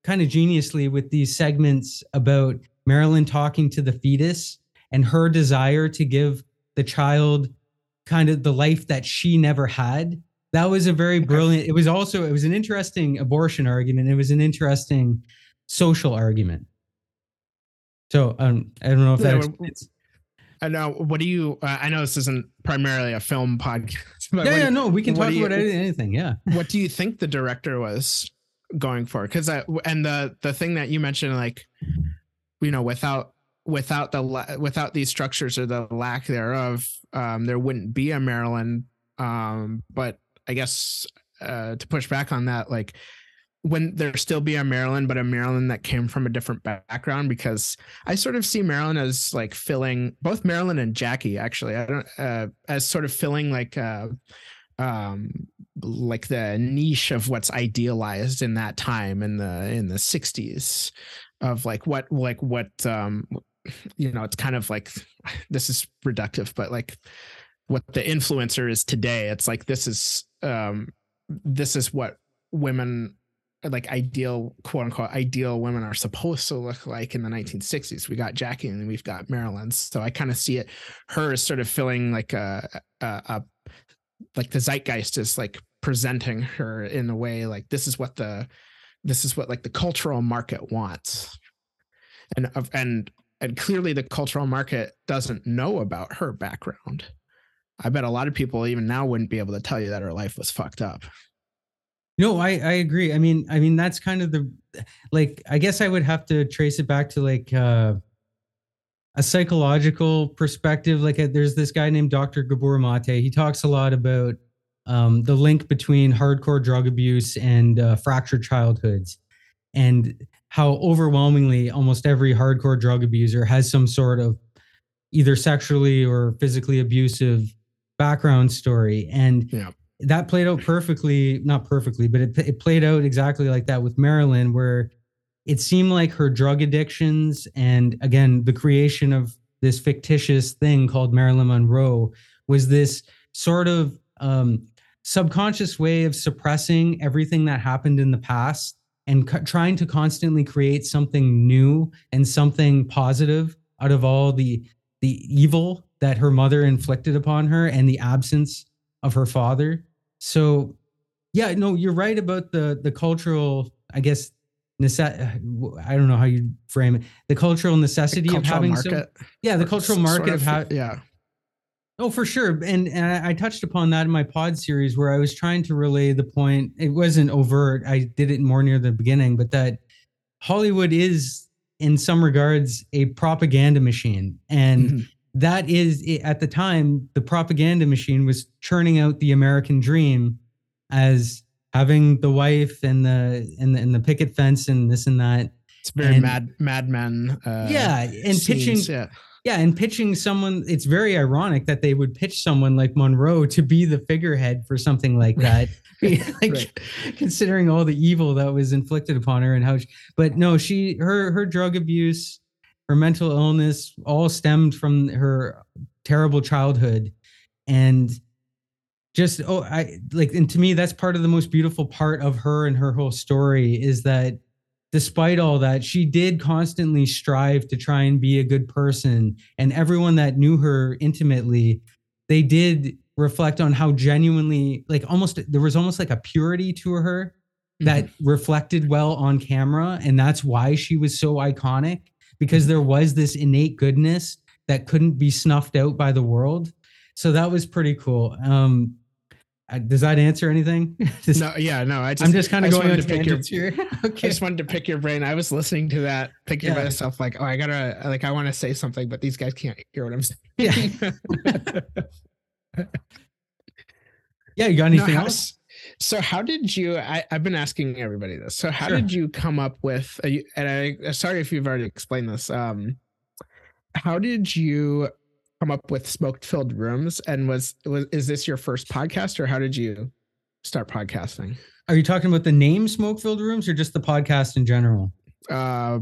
kind of geniusly with these segments about Marilyn talking to the fetus and her desire to give the child kind of the life that she never had. That was a very brilliant. It was also it was an interesting abortion argument. It was an interesting social argument. So um, I don't know if that. Explains. I know. What do you? Uh, I know this isn't primarily a film podcast. But yeah, yeah, no, we can talk you, about anything. Yeah. What do you think the director was going for? Because I and the the thing that you mentioned, like, you know, without without the without these structures or the lack thereof, um, there wouldn't be a Marilyn. Um, but I guess uh, to push back on that, like when there still be a Marilyn, but a Marilyn that came from a different background, because I sort of see Marilyn as like filling both Marilyn and Jackie actually. I don't uh, as sort of filling like uh, um like the niche of what's idealized in that time in the in the 60s of like what like what um you know it's kind of like this is reductive but like what the influencer is today it's like this is um this is what women like ideal quote unquote ideal women are supposed to look like in the 1960s we got jackie and we've got marilyn. So i kind of see it her as sort of filling like a, a, a like the zeitgeist is like presenting her in a way like this is what the this is what like the cultural market wants. And and and clearly the cultural market doesn't know about her background i bet a lot of people even now wouldn't be able to tell you that her life was fucked up no, I I agree. I mean, I mean that's kind of the like I guess I would have to trace it back to like uh a psychological perspective. Like a, uh, there's this guy named Dr. Gabor Mate. He talks a lot about um, the link between hardcore drug abuse and uh, fractured childhoods, and how overwhelmingly almost every hardcore drug abuser has some sort of either sexually or physically abusive background story. And yeah that played out perfectly, not perfectly, but it, it played out exactly like that with Marilyn, where it seemed like her drug addictions and again, the creation of this fictitious thing called Marilyn Monroe was this sort of um, subconscious way of suppressing everything that happened in the past and co- trying to constantly create something new and something positive out of all the the evil that her mother inflicted upon her and the absence of her father so, yeah, no, you're right about the the cultural, I guess, necess- I don't know how you frame it. The cultural necessity the cultural of having market. Some, yeah, the cultural market of, of how, yeah. Oh, for sure. And, and I, touched upon that in my pod series where I was trying to relay the point. It wasn't overt. I did it more near the beginning, but that Hollywood is, in some regards, a propaganda machine. And mm-hmm that is at the time the propaganda machine was churning out the American dream as having the wife and the and the, and the picket fence and this and that. It's very and, mad madman. Uh, yeah, and scenes, pitching. Yeah. Yeah, and pitching someone, it's very ironic that they would pitch someone like Monroe to be the figurehead for something like that. like right. considering all the evil that was inflicted upon her and how she, but no, she her her drug abuse her mental illness all stemmed from her terrible childhood and just oh i like and to me that's part of the most beautiful part of her and her whole story is that despite all that she did constantly strive to try and be a good person and everyone that knew her intimately they did reflect on how genuinely like almost there was almost like a purity to her that mm-hmm. reflected well on camera and that's why she was so iconic because there was this innate goodness that couldn't be snuffed out by the world. So that was pretty cool. Um, does that answer anything? just, no, yeah, no. I just, I'm just kind of going to pick your, here. okay. I just wanted to pick your brain. I was listening to that, thinking yeah. myself, like, oh, I gotta, like, I want to say something, but these guys can't hear what I'm saying. Yeah. yeah. You got anything no, else? So how did you? I, have been asking everybody this. So how sure. did you come up with? and I sorry if you've already explained this. Um, how did you come up with smoke filled rooms? And was was is this your first podcast, or how did you start podcasting? Are you talking about the name Smoke Filled Rooms or just the podcast in general? Uh,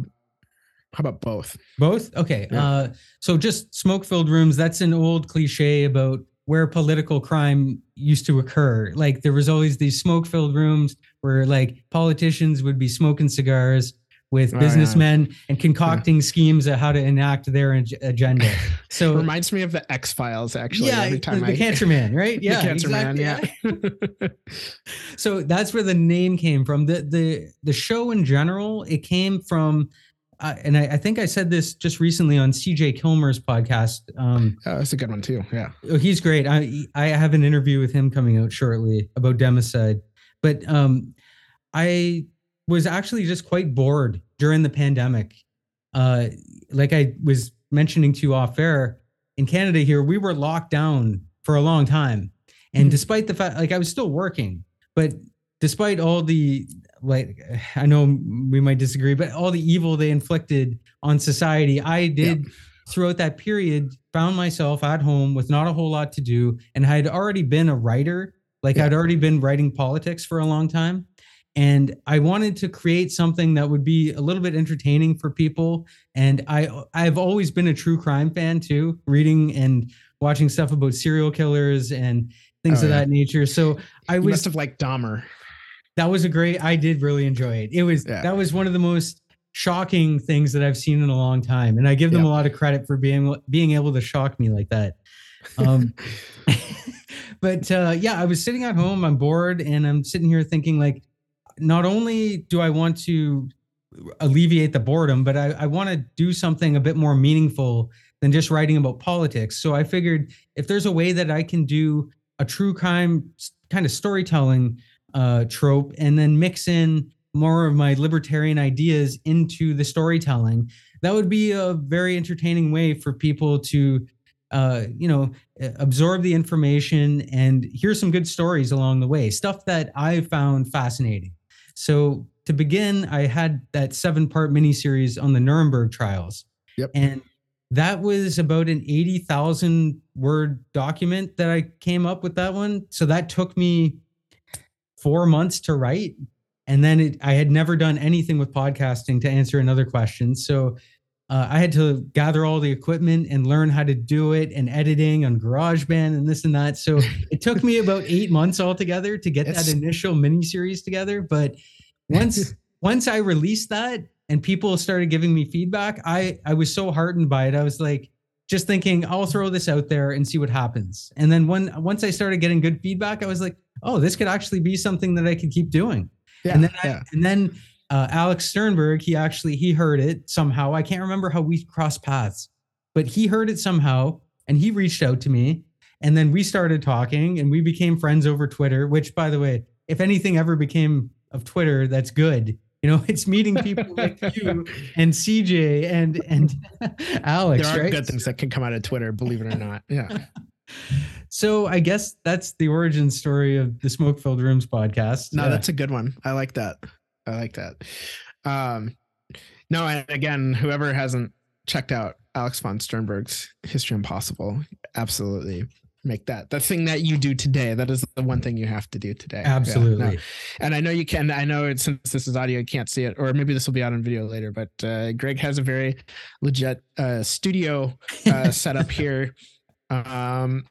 how about both? Both? Okay. Yeah. Uh, so just smoke filled rooms, that's an old cliche about where political crime used to occur. Like there was always these smoke filled rooms where like politicians would be smoking cigars with Oh, yeah. businessmen and concocting schemes of how to enact their ag- agenda. So Reminds me of the X Files. Actually, yeah, every time the, I the Cancer Man, right? the Yeah, Cancer Man. exactly. Yeah. so that's where the name came from. The the the show in general, it came from, uh, and I, I think I said this just recently on CJ Kilmer's podcast. Um, oh, that's a good one too. Yeah. oh, he's great. I I have an interview with him coming out shortly about democide, but um, I was actually just quite bored during the pandemic. Uh, like I was mentioning to you off air, in Canada here, we were locked down for a long time. And Mhm. despite the fact, like I was still working, but despite all the, like, I know we might disagree, but all the evil they inflicted on society, I did throughout that period found myself at home with not a whole lot to do. And I had already been a writer, like Yeah. I'd already been writing politics for a long time. And I wanted to create something that would be a little bit entertaining for people. And I I've always been a true crime fan too, reading and watching stuff about serial killers and things Oh, of yeah. that nature. So I You was must have liked Dahmer. that was a great i did really enjoy it it was Yeah. that was one of the most shocking things that i've seen in a long time and i give them Yeah. a lot of credit for being being able to shock me like that um but uh yeah i was sitting at home i'm bored and i'm sitting here thinking like not only do i want to alleviate the boredom but i, I want to do something a bit more meaningful than just writing about politics so i figured if there's a way that i can do a true crime kind of storytelling uh, trope and then mix in more of my libertarian ideas into the storytelling. That would be a very entertaining way for people to, uh, you know, absorb the information and hear some good stories along the way, stuff that I found fascinating. So to begin, I had that seven part miniseries on the Nuremberg trials. Yep. And that was about an 80,000 word document that I came up with that one. So that took me four months to write. And then it, I had never done anything with podcasting to answer another question. So uh, I had to gather all the equipment and learn how to do it and editing on GarageBand and this and that. So it took me about eight months altogether to get It's- that initial mini series together. But once once I released that and people started giving me feedback, I I was so heartened by it. I was like, just thinking, I'll throw this out there and see what happens. And then when once I started getting good feedback, I was like, oh, this could actually be something that I could keep doing. Yeah. and then I, yeah. and then uh, Alex Sternberg, he actually he heard it somehow. I can't remember how we crossed paths, but he heard it somehow and he reached out to me. And then we started talking and we became friends over Twitter, which by the way, if anything ever became of Twitter, that's good. You know, it's meeting people like you and CJ and and Alex. there are right? good things that can come out of Twitter, believe it or not. Yeah. So I guess that's the origin story of the Smoke Filled Rooms podcast. No, Uh, that's a good one. I like that. I like that. Um, no, and again, whoever hasn't checked out Alex von Sternberg's History Impossible, absolutely make that the thing that you do today. That is the one thing you have to do today. Yeah, no. absolutely. And I know you can. I know it, since this is audio, you can't see it, or maybe this will be out on video later. But uh, Greg has a very legit uh, studio uh, setup here. Um,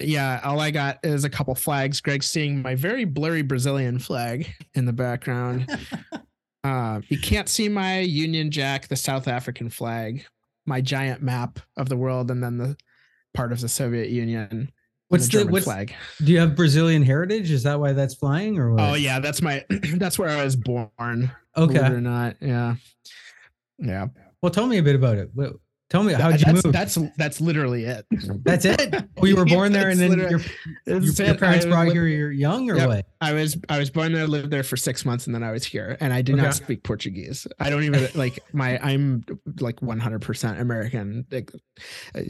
yeah, all I got is a couple flags. Greg seeing my very blurry Brazilian flag in the background. uh, you can't see my Union Jack, the South African flag, my giant map of the world, and then the part of the Soviet Union. and What's the the German what's flag? do you have Brazilian heritage? Is that why that's flying or what? Oh yeah, that's my that's where I was born. Believe it Okay. or not, yeah, yeah. Well, tell me a bit about it. What- Tell me how'd you that's, move? That's that's literally it. That's it. You were born there, and then your, your, your parents I brought lived- here. You're young or Yep. what? I was I was born there, lived there for six months, and then I was here. And I did Okay. not speak Portuguese. I don't even like my. I'm like 100 percent American, like, uh,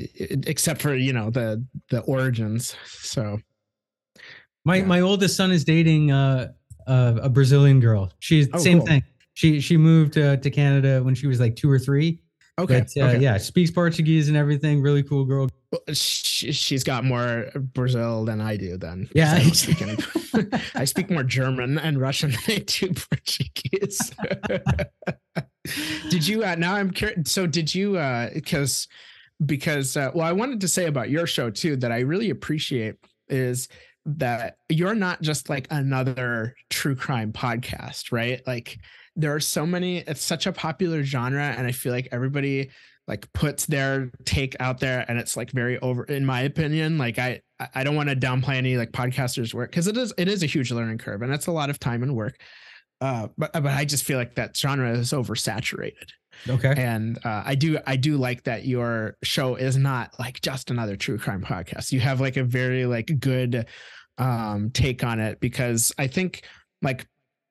except for you know the the origins. So My Yeah. my oldest son is dating uh, uh, a Brazilian girl. She's Oh, same cool. thing. She she moved uh, to Canada when she was like two or three, Okay. But, uh, okay. yeah, speaks Portuguese and everything. Really cool girl. Well, she, she's got more Brazil than I do. Then Yeah. I, speak in- I speak more German and Russian than I do Portuguese. did you? Uh, now I'm curious. So did you? uh Because because uh, well, I wanted to say about your show too that I really appreciate is that you're not just like another true crime podcast, right? Like there are so many. It's such a popular genre, and I feel like everybody like puts their take out there and it's like very over in my opinion like i i don't want to downplay any like podcasters work because it is it is a huge learning curve and it's a lot of time and work uh but but i just feel like that genre is oversaturated Okay. and uh, i do i do like that your show is not like just another true crime podcast you have like a very like good um take on it because i think like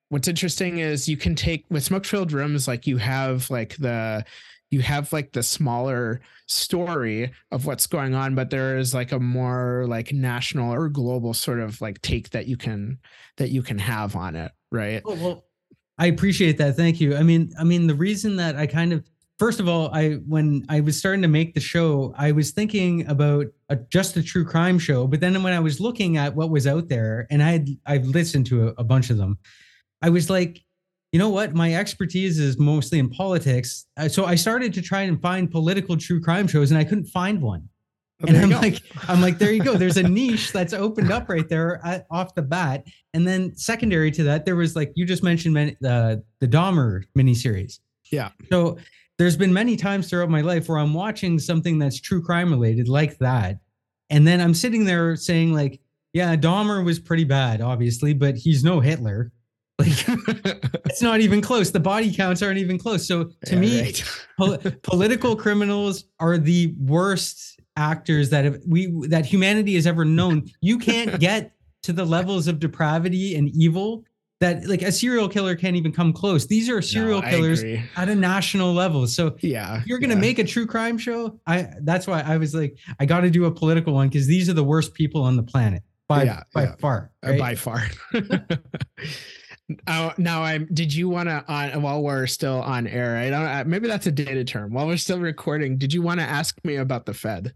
what's interesting is you can take with smoke filled rooms like you have like the you have like the smaller story of what's going on but there is like a more like national or global sort of like take that you can that you can have on it right Well, well, I appreciate that. Thank you. I mean, I mean, the reason that I kind of first of all, I when I was starting to make the show, I was thinking about a, just a true crime show. But then when I was looking at what was out there, and I had I've listened to a, a bunch of them, I was like, you know what? My expertise is mostly in politics. Uh, So I started to try and find political true crime shows, and I couldn't find one. Well, and I'm like, I'm like, there you go. There's a niche that's opened up right there at, off the bat. And then secondary to that, there was like you just mentioned man- the the Dahmer miniseries. Yeah. So there's been many times throughout my life where I'm watching something that's true crime related like that, and then I'm sitting there saying like, yeah, Dahmer was pretty bad, obviously, but he's no Hitler. Like it's not even close. The body counts aren't even close. So to Yeah, me, right. pol- political criminals are the worst actors that have we that humanity has ever known. You can't get to the levels of depravity and evil that like a serial killer can't even come close. These are serial No, killers at a national level. So yeah if you're gonna yeah. make a true crime show, I that's why I was like, I got to do a political one because these are the worst people on the planet by Yeah, by yeah. far. Uh, right? by far. Uh, now I'm. Did you want to on while we're still on air? I don't. Uh, maybe that's a dated term. While we're still recording, did you want to ask me about the Fed?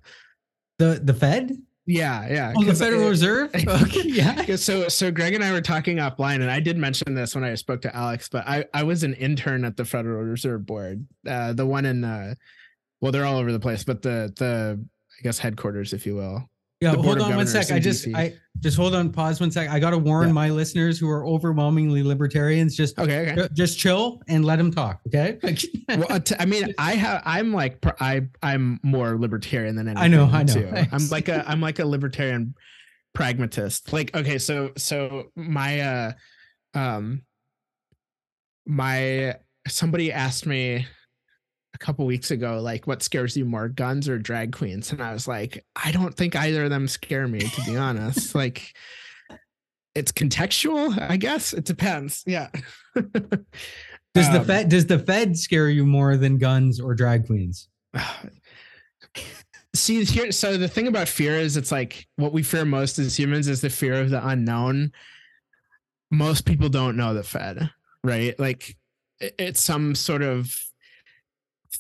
the the Fed, Yeah, yeah. oh, the Federal it- Reserve. Okay, yeah. Yeah, so so Greg and I were talking offline, and I did mention this when I spoke to Alex, but I I was an intern at the Federal Reserve Board, uh, the one in uh, well, they're all over the place, but the the I guess headquarters, if you will. Yeah, hold on one sec. I just I just hold on, pause one sec. I gotta warn Yeah. my listeners who are overwhelmingly libertarians, just Okay, okay. just chill and let them talk. Okay. well, uh, I mean, I have. I'm like, I I'm more libertarian than anything. I know, I know. Too. I'm like a I'm like a libertarian pragmatist. Like, okay, so so my uh, um, my somebody asked me couple weeks ago, like, what scares you more, guns or drag queens? And I was like, I don't think either of them scare me, to be honest. like, it's contextual, I guess. It depends. Yeah. Does the Um, Fed does the Fed scare you more than guns or drag queens? see here so the thing about fear is it's like what we fear most as humans is the fear of the unknown most people don't know the fed right like it's some sort of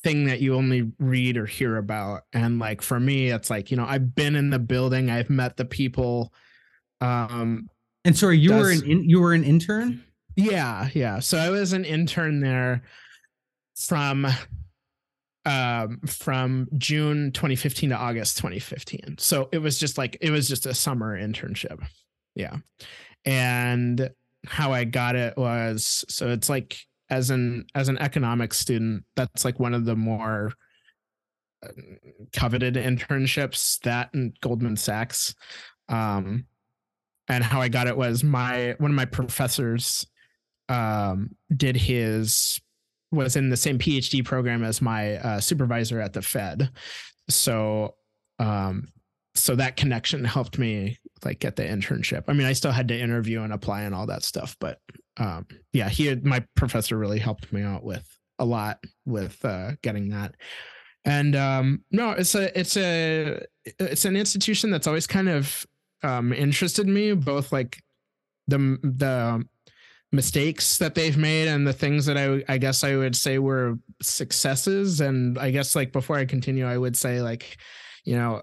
thing that you only read or hear about and like for me it's like you know i've been in the building i've met the people um And sorry, you were an in, you were an intern. yeah, yeah. So I was an intern there from um from June 2015 to August 2015. So it was just like it was just a summer internship. Yeah. And how I got it was so it's like as an as an economics student, that's like one of the more uh, coveted internships that and Goldman Sachs. Um and how I got it was my one of my professors um, did his was in the same PhD program as my uh, supervisor at the Fed. So um, so that connection helped me like get the internship. I mean, I still had to interview and apply and all that stuff, but um, yeah, he had, my professor really helped me out with a lot with uh, getting that. And um, no, it's a it's a it's an institution that's always kind of um, interested me, both like the the mistakes that they've made and the things that I I guess I would say were successes and I guess like before I continue I would say like you know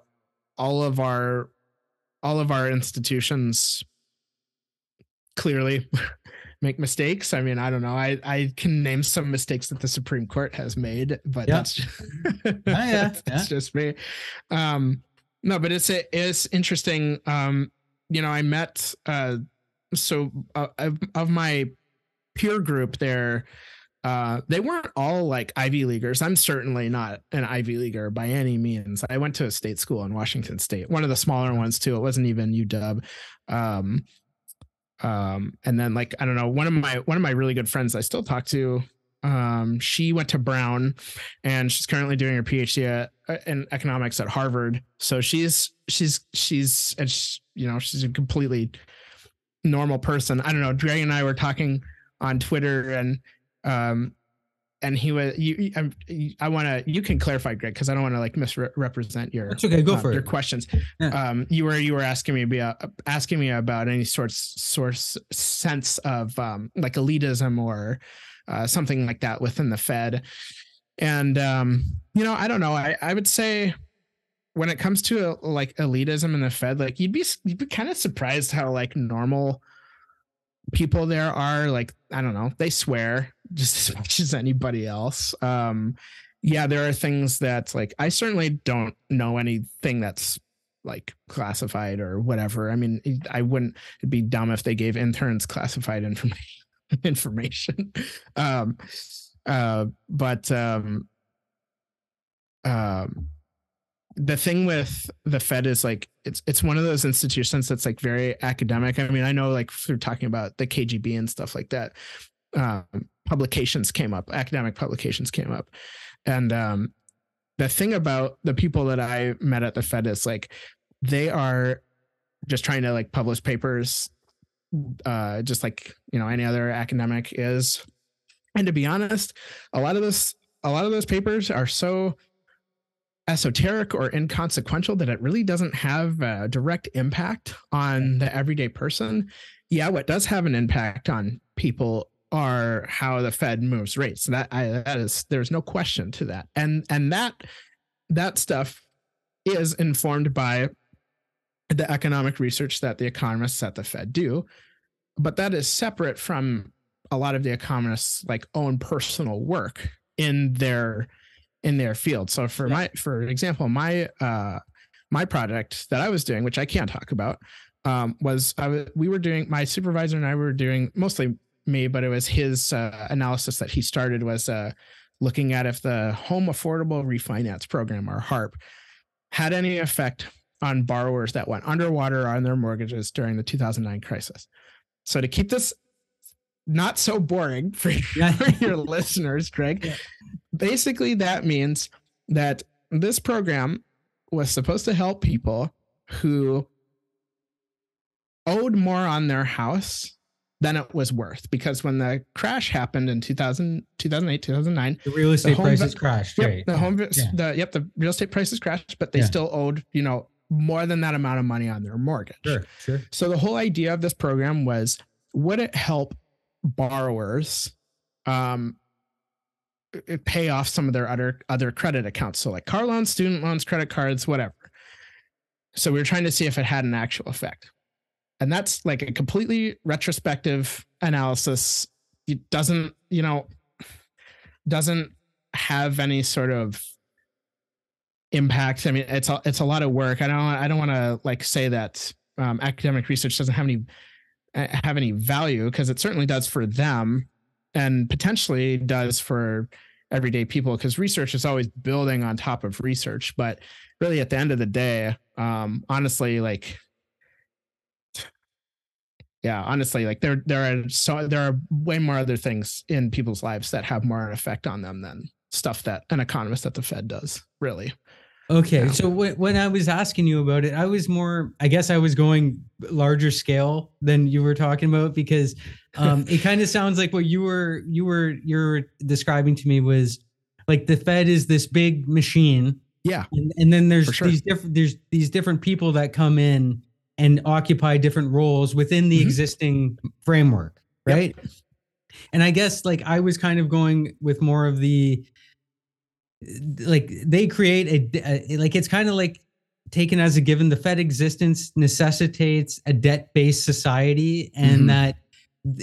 all of our all of our institutions clearly make mistakes. I mean, I don't know. I I can name some mistakes that the Supreme Court has made, but Yeah. that's just, Oh, yeah, that's just me. Um, no, but it's it's interesting. Um, you know, I met uh, so uh, of, of my peer group there. Uh, they weren't all like Ivy Leaguers. I'm certainly not an Ivy Leaguer by any means. I went to a state school in Washington State, one of the smaller ones too. It wasn't even UW. Um, um and then like i don't know one of my one of my really good friends i still talk to um she went to brown and she's currently doing her phd at, in economics at harvard. So she's she's she's and she, you know she's a completely normal person. I don't know Dre and i were talking on twitter and um and he was you, you i want to you can clarify greg because i don't want to like misrepresent your That's okay. Go um, for your it. questions. Yeah. Um, you were you were asking me about asking me about any sorts source sense of um, like elitism or uh, something like that within the Fed, and um, you know I don't know I I would say when it comes to uh, like elitism in the Fed like you'd be you'd be kind of surprised how like normal people there are like I don't know they swear just as much as anybody else. Um, yeah, there are things that like I certainly don't know anything that's like classified or whatever. I mean, I wouldn't be dumb if they gave interns classified information information. Um uh but um um the thing with the Fed is like it's it's one of those institutions that's like very academic. I mean, I know like through talking about the KGB and stuff like that, um, publications came up, academic publications came up, and um, the thing about the people that I met at the Fed is like they are just trying to like publish papers, uh, just like you know any other academic is. And to be honest, a lot of this, a lot of those papers are so esoteric or inconsequential that it really doesn't have a direct impact on the everyday person. Yeah, what does have an impact on people are how the Fed moves rates. That I that is there's no question to that. And and that that stuff is informed by the economic research that the economists at the Fed do. But that is separate from a lot of the economists like own personal work in their in their field. So for my for example, my uh my project that I was doing, which I can't talk about, um, was I was, we were doing my supervisor and I were doing mostly me, but it was his uh, analysis that he started was uh, looking at if the Home Affordable Refinance Program or HARP had any effect on borrowers that went underwater on their mortgages during the 2009 crisis. So to keep this not so boring for, Yeah. your listeners, Greg, Yeah. basically that means that this program was supposed to help people who owed more on their house than it was worth because when the crash happened in 2000 2008 2009 The real estate home prices va- crashed. Yep, right. the home, Yeah. the yep, the real estate prices crashed, but they Yeah. still owed you know more than that amount of money on their mortgage. Sure. Sure. So the whole idea of this program was, would it help borrowers, um, pay off some of their other other credit accounts, so like car loans, student loans, credit cards, whatever. So we were trying to see if it had an actual effect, and that's like a completely retrospective analysis. It doesn't, you know, doesn't have any sort of impact. I mean, it's a, it's a lot of work. I don't I don't want to like say that um, academic research doesn't have any uh, have any value because it certainly does for them, and potentially does for everyday people because research is always building on top of research. But really, at the end of the day, um, honestly, like. Yeah, honestly, like there there are so there are way more other things in people's lives that have more effect on them than stuff that an economist at the Fed does. Really, Okay, Yeah. so when, when I was asking you about it, I was more, I guess I was going larger scale than you were talking about because um, it kind of sounds like what you were you were you're describing to me was like the Fed is this big machine, yeah, and, and then there's sure. these different there's these different people that come in and occupy different roles within the Mhm. existing framework. right? And I guess like I was kind of going with more of the like they create a, a like it's kind of like taken as a given the Fed existence necessitates a debt-based society and Mhm. that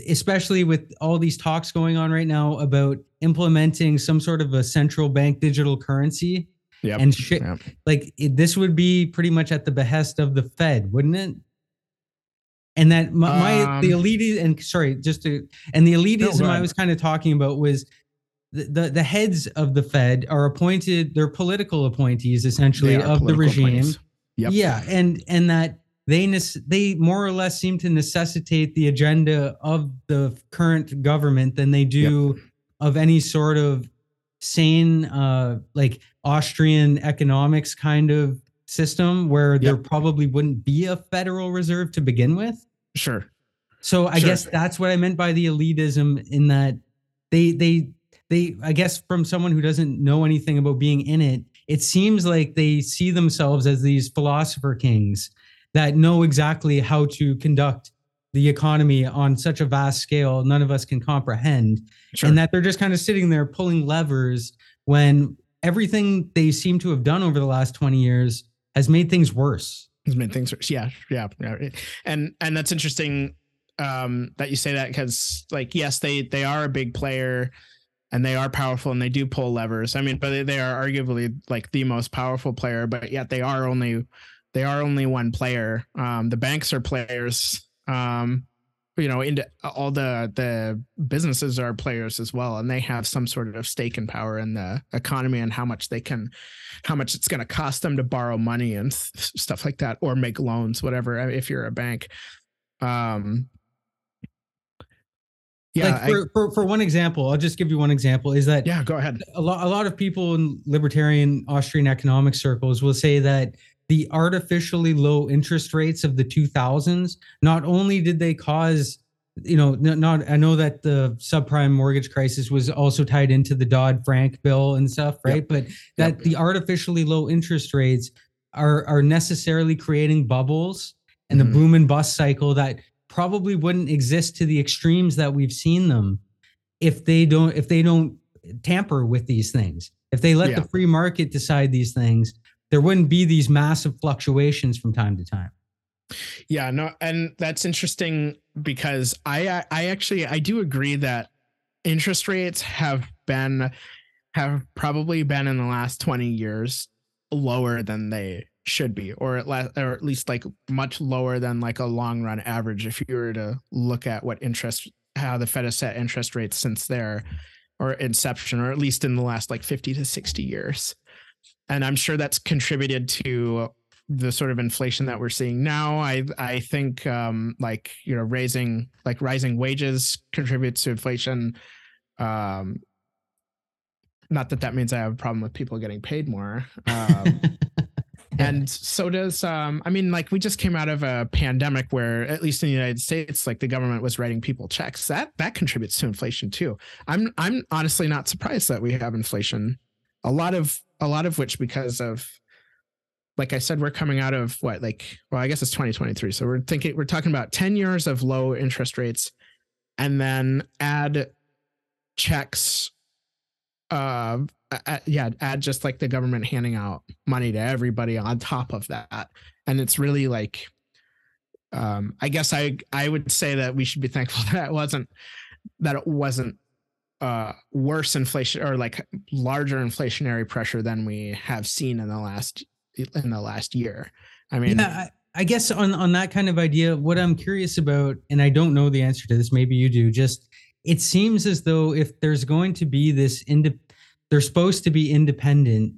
especially with all these talks going on right now about implementing some sort of a central bank digital currency Yep. and shit Yep. like it, this would be pretty much at the behest of the Fed, wouldn't it? And that my, my the Um, elite and sorry, just to and the elitism I was kind of talking about was the, the the heads of the Fed are appointed, they're political appointees essentially of the regime. Yep. Yeah, and and that they nes- they more or less seem to necessitate the agenda of the current government than they do of any sort of sane uh like Austrian economics kind of system where there probably wouldn't be a federal reserve to begin with. Sure. So I Sure. guess that's what I meant by the elitism in that they they they I guess from someone who doesn't know anything about being in it, it seems like they see themselves as these philosopher kings that know exactly how to conduct the economy on such a vast scale none of us can comprehend Sure. and that they're just kind of sitting there pulling levers when everything they seem to have done over the last 20 years has made things worse. has made things worse. Yeah, yeah, yeah. And and that's interesting um that you say that because like yes, they they are a big player and they are powerful and they do pull levers. I mean, but they, they are arguably like the most powerful player, but yet they are only they are only one player. Um the banks are players. Um you know, into all the the businesses are players as well, and they have some sort of stake and power in the economy and how much they can how much it's going to cost them to borrow money and stuff like that or make loans whatever uh, if you're a bank. Um yeah like I- for, for for one example, I'll just give you one example is that yeah go ahead. a lot a lot of people in libertarian Austrian economic circles will say that the artificially low interest rates of the 2000s not only did they cause you know not I know that the subprime mortgage crisis was also tied into the Dodd-Frank bill and stuff right but that Yep. the artificially low interest rates are are necessarily creating bubbles and Mhm. the boom and bust cycle that probably wouldn't exist to the extremes that we've seen them if they don't if they don't tamper with these things if they let Yeah. the free market decide these things there wouldn't be these massive fluctuations from time to time. Yeah no and that's interesting because i I- actually i do agree that interest rates have been have probably been in the last 20 years lower than they should be or at least or at least like much lower than like a long run average if you were to look at what interest how the fed has set interest rates since their or inception or at least in the last like 50 to 60 years and i'm sure that's contributed to the sort of inflation that we're seeing now. I i think um like you know raising like rising wages contributes to inflation. Um not that that means i have a problem with people getting paid more. Um and so does um i mean like we just came out of a pandemic where at least in the united states like the government was writing people checks. That that contributes to inflation too. I'm i'm honestly not surprised that we have inflation. A lot of a lot of which because of like i said we're coming out of what like well i guess it's 2023 so we're thinking we're talking about 10 years of low interest rates and then add checks uh yeah add just like the government handing out money to everybody on top of that. And it's really like um i guess i i would say that we should be thankful that it wasn't that it wasn't uh worse inflation or like larger inflationary pressure than we have seen in the last in the last year i mean yeah, I, I guess on on that kind of idea, what I'm curious about, and I don't know the answer to this, maybe you do. Just it seems as though if there's going to be this ind, they're supposed to be independent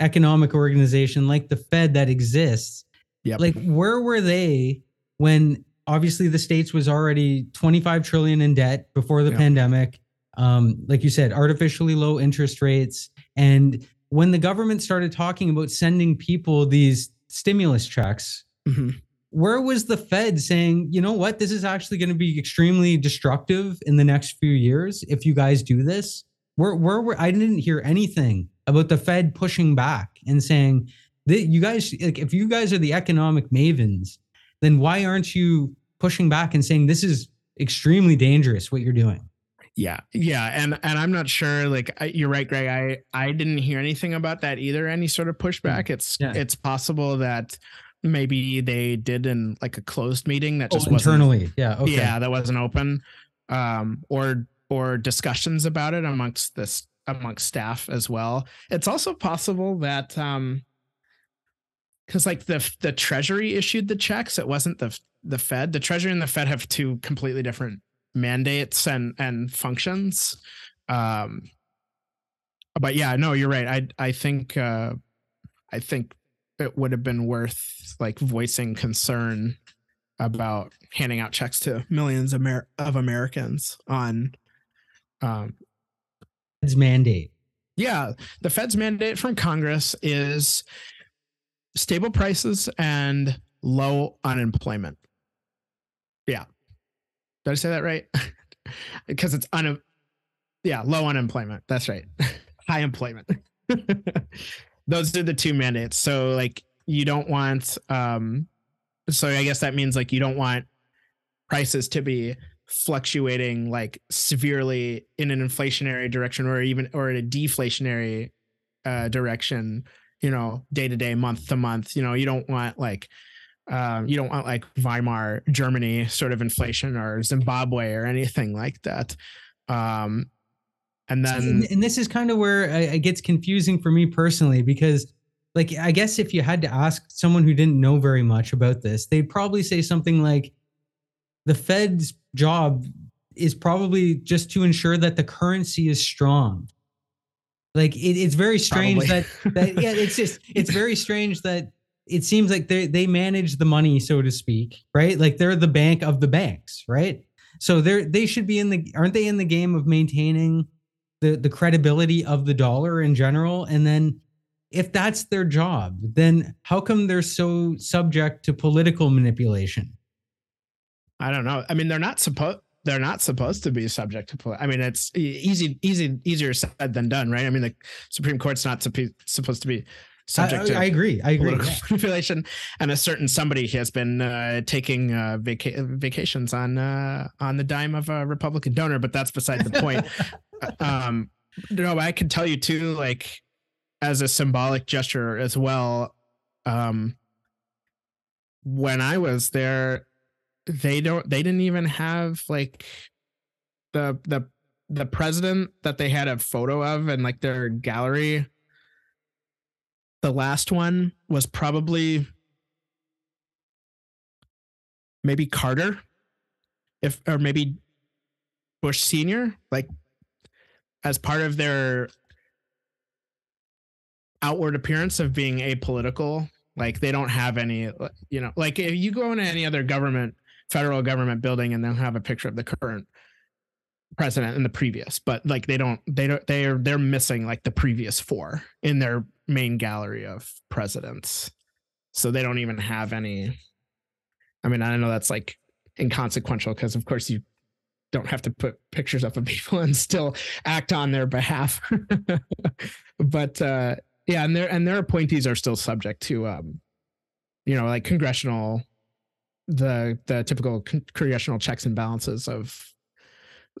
economic organization like the Fed that exists. Yep. Like where were they when obviously the states was already 25 trillion in debt before the Yep. pandemic? Um, like you said, artificially low interest rates, and when the government started talking about sending people these stimulus checks Mhm. where was the Fed saying, you know what, this is actually going to be extremely destructive in the next few years if you guys do this? Where, where were I didn't hear anything about the Fed pushing back and saying that you guys, like, if you guys are the economic mavens, then why aren't you pushing back and saying this is extremely dangerous what you're doing. Yeah, yeah, and and I'm not sure. Like I, you're right, Greg. I I didn't hear anything about that either. Any sort of pushback. It's Yeah. it's possible that maybe they did in like a closed meeting that Oh, just wasn't internally. Yeah. Okay. yeah that wasn't open um or or discussions about it amongst this amongst staff as well it's also possible that um because like the the treasury issued the checks it wasn't the the fed the treasury and the fed have two completely different mandates and and functions. Um but yeah no you're right. I i think uh i think it would have been worth like voicing concern about handing out checks to millions of, Amer- of Americans on um Fed's mandate. yeah the fed's mandate from congress is stable prices and low unemployment did i say that right? Because it's un yeah low unemployment. That's right. High employment. Those are the two mandates. So like you don't want um so i guess that means like you don't want prices to be fluctuating like severely in an inflationary direction or even or in a deflationary uh direction you know day to day month to month. You know you don't want like um you don't want like weimar germany sort of inflation or zimbabwe or anything like that. Um and then and, and this is kind of where it gets confusing for me personally because like i guess if you had to ask someone who didn't know very much about this they'd probably say something like the fed's job is probably just to ensure that the currency is strong. Like it, it's very strange that that yeah it's just it's very strange that it seems like they they manage the money so to speak right like they're the bank of the banks right so they're they should be in the aren't they in the game of maintaining the the credibility of the dollar in general and then if that's their job then how come they're so subject to political manipulation I don't know. I mean, they're not supposed they're not supposed to be subject to. I mean, it's easy, easy, easier said than done, right? I mean, the Supreme Court's not suppo- supposed to be subject I, to I agree i agree yeah. manipulation, and a certain somebody has been uh, taking uh, vaca- vacations on uh, on the dime of a Republican donor, but that's beside the point. um, no, I can tell you too, like as a symbolic gesture as well. Um, when I was there, they don't. They didn't even have like the the the president that they had a photo of and like their gallery. The last one was probably maybe Carter, if or maybe Bush Senior, like as part of their outward appearance of being apolitical. Like they don't have any, you know, like if you go into any other government, federal government building, and they'll have a picture of the current president and the previous, but like they don't, they don't, they're they're missing like the previous four in their main gallery of presidents, so they don't even have any. I mean, I don't know that's like inconsequential because, of course, you don't have to put pictures up of people and still act on their behalf. but uh, yeah, and their and their appointees are still subject to, um, you know, like congressional, the the typical con- congressional checks and balances of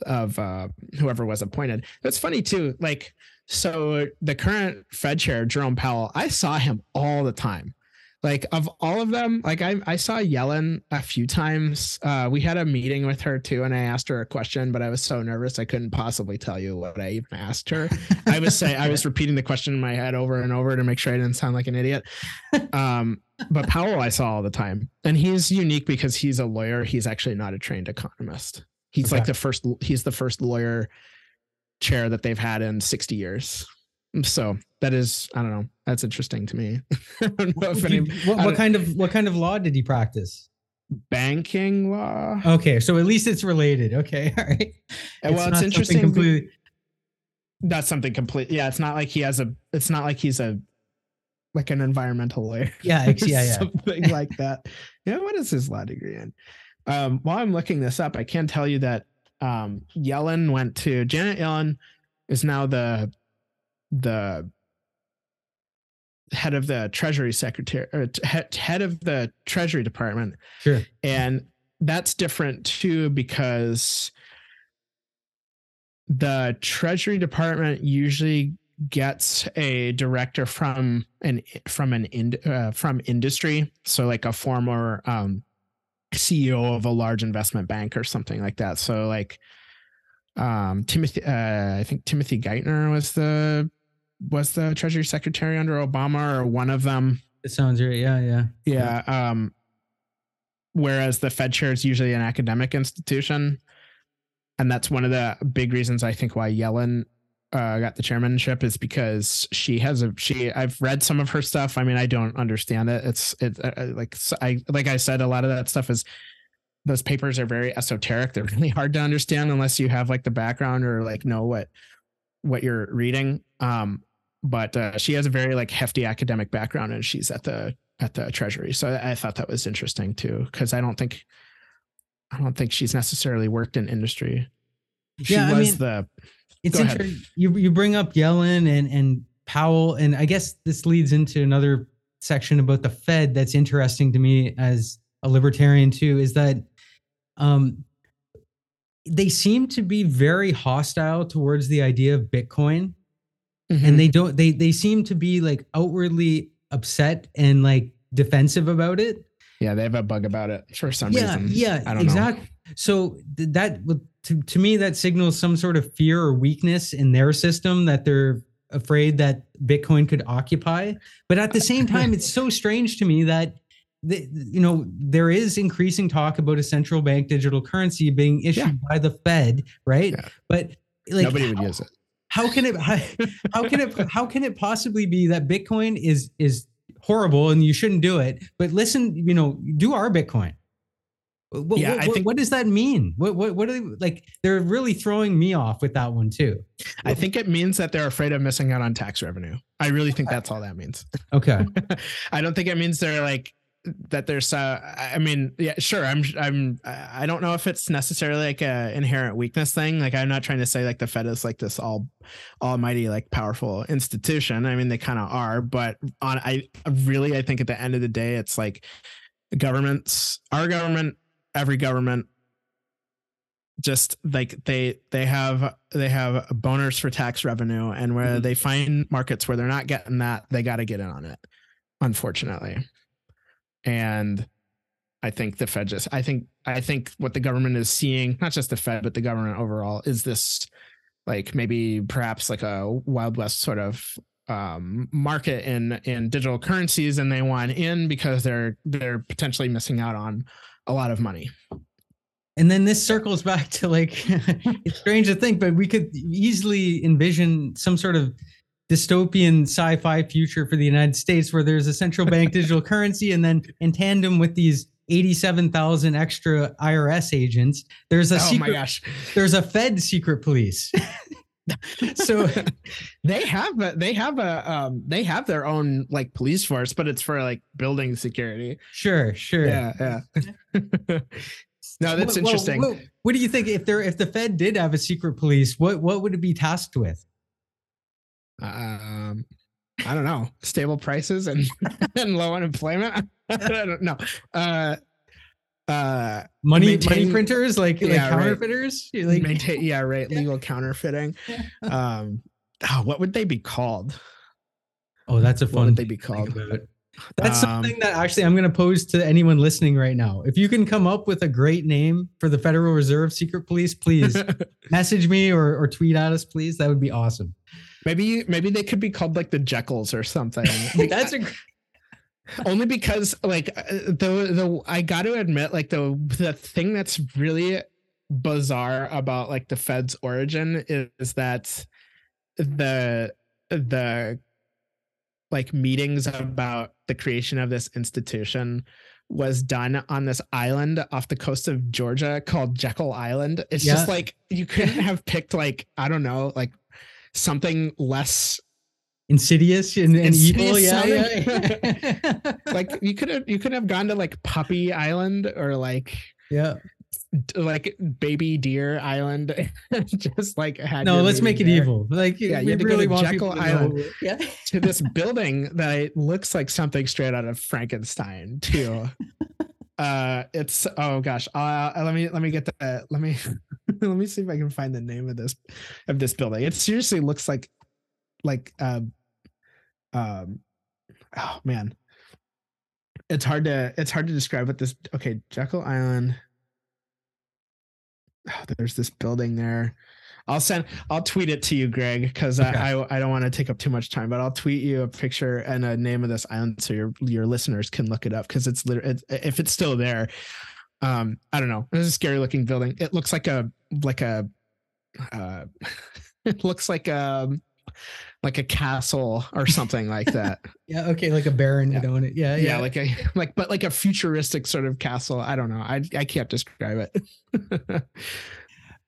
of uh, whoever was appointed. It's funny too, like so the current Fed chair Jerome Powell, I saw him all the time. Like of all of them like i i saw yellen a few times. Uh we had a meeting with her too and i asked her a question but i was so nervous i couldn't possibly tell you what i even asked her. I was saying i was repeating the question in my head over and over to make sure i didn't sound like an idiot. Um but powell i saw all the time. And he's unique because he's a lawyer. He's actually not a trained economist. He's Okay. like the first he's the first lawyer chair that they've had in 60 years so that is i don't know that's interesting to me i don't know if any what, what kind of what kind of law did he practice banking law. okay so at least it's related okay all right And well, it's interesting. completely That's something complete. Yeah, it's not like he has a. It's not like he's a, like an environmental lawyer. yeah yeah yeah something like that. Yeah, what is his law degree in? Um, while I'm looking this up, I can tell you that um, Yellen went to Janet Yellen is now the the head of the Treasury Secretary or head head of the Treasury Department, sure. And that's different too because the Treasury Department usually gets a director from an from an in, uh, from industry, so like a former um, CEO of a large investment bank or something like that. So like um, Timothy, uh, I think Timothy Geithner was the was the Treasury Secretary under Obama or one of them. It sounds right. Yeah, yeah, yeah. Um, whereas the Fed chair is usually an academic institution, and that's one of the big reasons I think why Yellen uh, got the chairmanship is because she has a she. I've read some of her stuff. I mean, I don't understand it. It's it uh, uh like I like I said, a lot of that stuff is those papers are very esoteric. They're really hard to understand unless you have like the background or like know what what you're reading. Um, but uh, she has a very like hefty academic background, and she's at the at the Treasury. So I, I thought that was interesting too, because I don't think I don't think she's necessarily worked in industry. She yeah, was I mean, the. It's interesting. You you bring up Yellen and and Powell, and I guess this leads into another section about the Fed that's interesting to me as a libertarian too. Is that um, they seem to be very hostile towards the idea of Bitcoin. Mm-hmm. And they don't they they seem to be like outwardly upset and like defensive about it. Yeah, they have a bug about it for some yeah, reason. Yeah, I don't exactly. Know. So that to, to me that signals some sort of fear or weakness in their system that they're afraid that Bitcoin could occupy. But at the same time, it's so strange to me that the, you know there is increasing talk about a central bank digital currency being issued yeah. by the Fed, right? Yeah. But like nobody would use it. How can it? How, how can it? How can it possibly be that Bitcoin is is horrible and you shouldn't do it? But listen, you know, do our Bitcoin. What, yeah, what, I think, what does that mean? What, what what are they like? They're really throwing me off with that one too. I think it means that they're afraid of missing out on tax revenue. I really think that's all that means. Okay. I don't think it means they're like that there's uh i mean yeah sure i'm i'm i don't know if it's necessarily like a inherent weakness thing like i'm not trying to say like the fed is like this all almighty like powerful institution i mean they kind of are but on i really i think at the end of the day it's like governments our government every government just like they they have they have boners for tax revenue and where mm-hmm. they find markets where they're not getting that they got to get in on it unfortunately and I think the Fed just I think I think what the government is seeing, not just the Fed, but the government overall, is this like maybe perhaps like a Wild West sort of um, market in in digital currencies, and they want in because they're they're potentially missing out on a lot of money. And then this circles back to like it's strange to think, but we could easily envision some sort of dystopian sci-fi future for the United States where there's a central bank digital currency and then in tandem with these 87,000 extra IRS agents there's a oh secret, my gosh there's a Fed secret police so they have a, they have a um they have their own like police force but it's for like building security. Sure sure. Yeah yeah. No that's well, interesting. well, what do you think? If there if the fed did have a secret police what what would it be tasked with? Um, I don't know, stable prices and and low unemployment. I don't know. Uh, uh, money maintain, money printers like yeah, like counterfeiters. Right. Like maintain, yeah, right. Legal counterfeiting. Um, oh, what would they be called? Oh, that's a fun. What would they be called? That's um, something that actually I'm going to pose to anyone listening right now. If you can come up with a great name for the Federal Reserve Secret Police, please message me or, or tweet at us, please. That would be awesome. Maybe maybe they could be called like the Jekylls or something. That's a only because like uh, the the I got to admit like the the thing that's really bizarre about like the Fed's origin is, is that the the like meetings about the creation of this institution was done on this island off the coast of Georgia called Jekyll Island. It's yeah. just like you couldn't have picked like I don't know like something less insidious and, and evil yeah, yeah. like you could have you could have gone to like puppy island or like yeah. like baby deer island just like had no let's make it there. evil. Like yeah you had really go to jekyll island. to, yeah. to this building that looks like something straight out of frankenstein too. Uh it's oh gosh. Uh let me let me get the let me let me see if i can find the name of this of this building. It seriously looks like like um um oh man it's hard to it's hard to describe what this okay jekyll island oh, there's this building there I'll send I'll tweet it to you, Greg, because Okay. I, I I don't want to take up too much time, but I'll tweet you a picture and a name of this island so your your listeners can look it up because it's literally if it's still there. Um, I don't know. It's a scary looking building. It looks like a like a uh it looks like a like a castle or something like that. Yeah. Okay. Like a baron Yeah. would own it. Yeah. yeah, like a like but like a futuristic sort of castle. I don't know. I I can't describe it.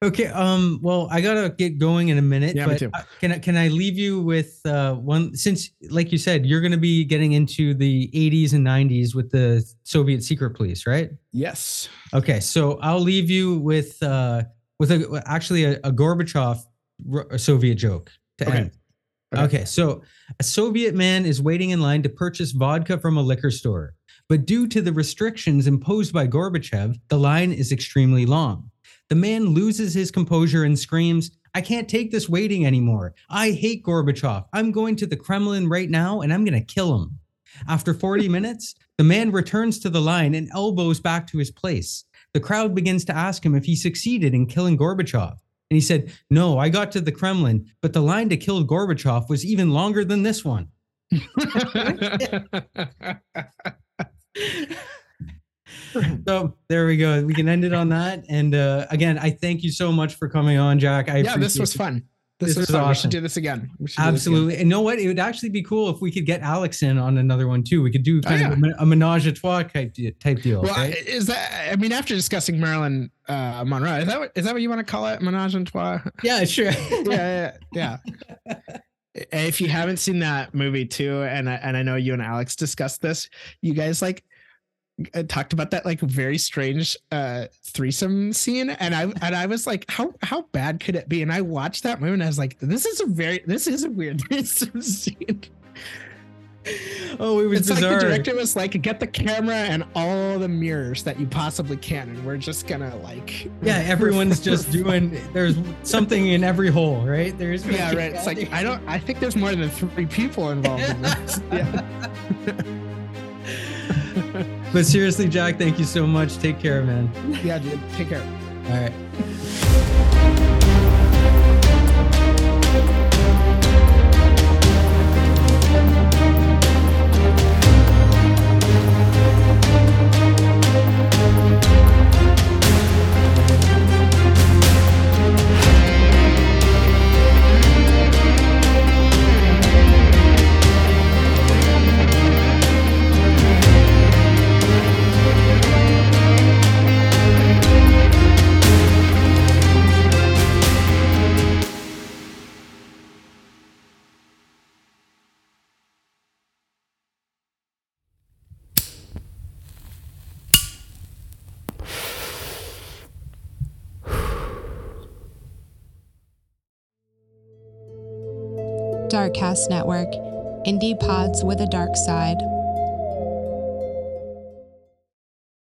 Okay. Um. Well, I gotta get going in a minute. Yeah, me too. Can I can I leave you with uh one since like you said you're gonna be getting into the 80s and 90s with the Soviet secret police, right? yes. Okay. So I'll leave you with uh with a actually a, a Gorbachev Soviet joke to Okay. end. Okay. Okay. So a Soviet man is waiting in line to purchase vodka from a liquor store, but due to the restrictions imposed by Gorbachev, the line is extremely long. The man loses his composure and screams, I can't take this waiting anymore. I hate Gorbachev. I'm going to the Kremlin right now and I'm going to kill him. After 40 minutes, the man returns to the line and elbows back to his place. The crowd begins to ask him if he succeeded in killing Gorbachev. And he said, No, I got to the Kremlin, but the line to kill Gorbachev was even longer than this one. So there we go. We can end it on that. And uh, again, I thank you so much for coming on, Jack. I yeah, this was it. fun. This, This was fun. We awesome. should do this again. Do this again. Absolutely. And know what? It would actually be cool if we could get Alex in on another one too. We could do Oh, kind yeah. of a, menage a trois type, type deal. Well, right? is that? I mean, after discussing Marilyn uh, Monroe, is that what, is that what you want to call it? Menage a trois? yeah, sure. yeah, yeah, yeah. if you haven't seen that movie too, and I, and I know you and Alex discussed this, you guys like talked about that like very strange uh threesome scene and i and i was like how how bad could it be and i watched that movie and i was like this is a very this is a weird threesome scene oh, it was it's bizarre. like the director was like get the camera and all the mirrors that you possibly can and we're just gonna like yeah, everyone's just doing. There's something in every hole, right? There's yeah right it's like i don't i think there's more than three people involved in this yeah But seriously, Jack, thank you so much. Take care, man. yeah dude take care All right. Darkcast Network. Indie pods with a dark side.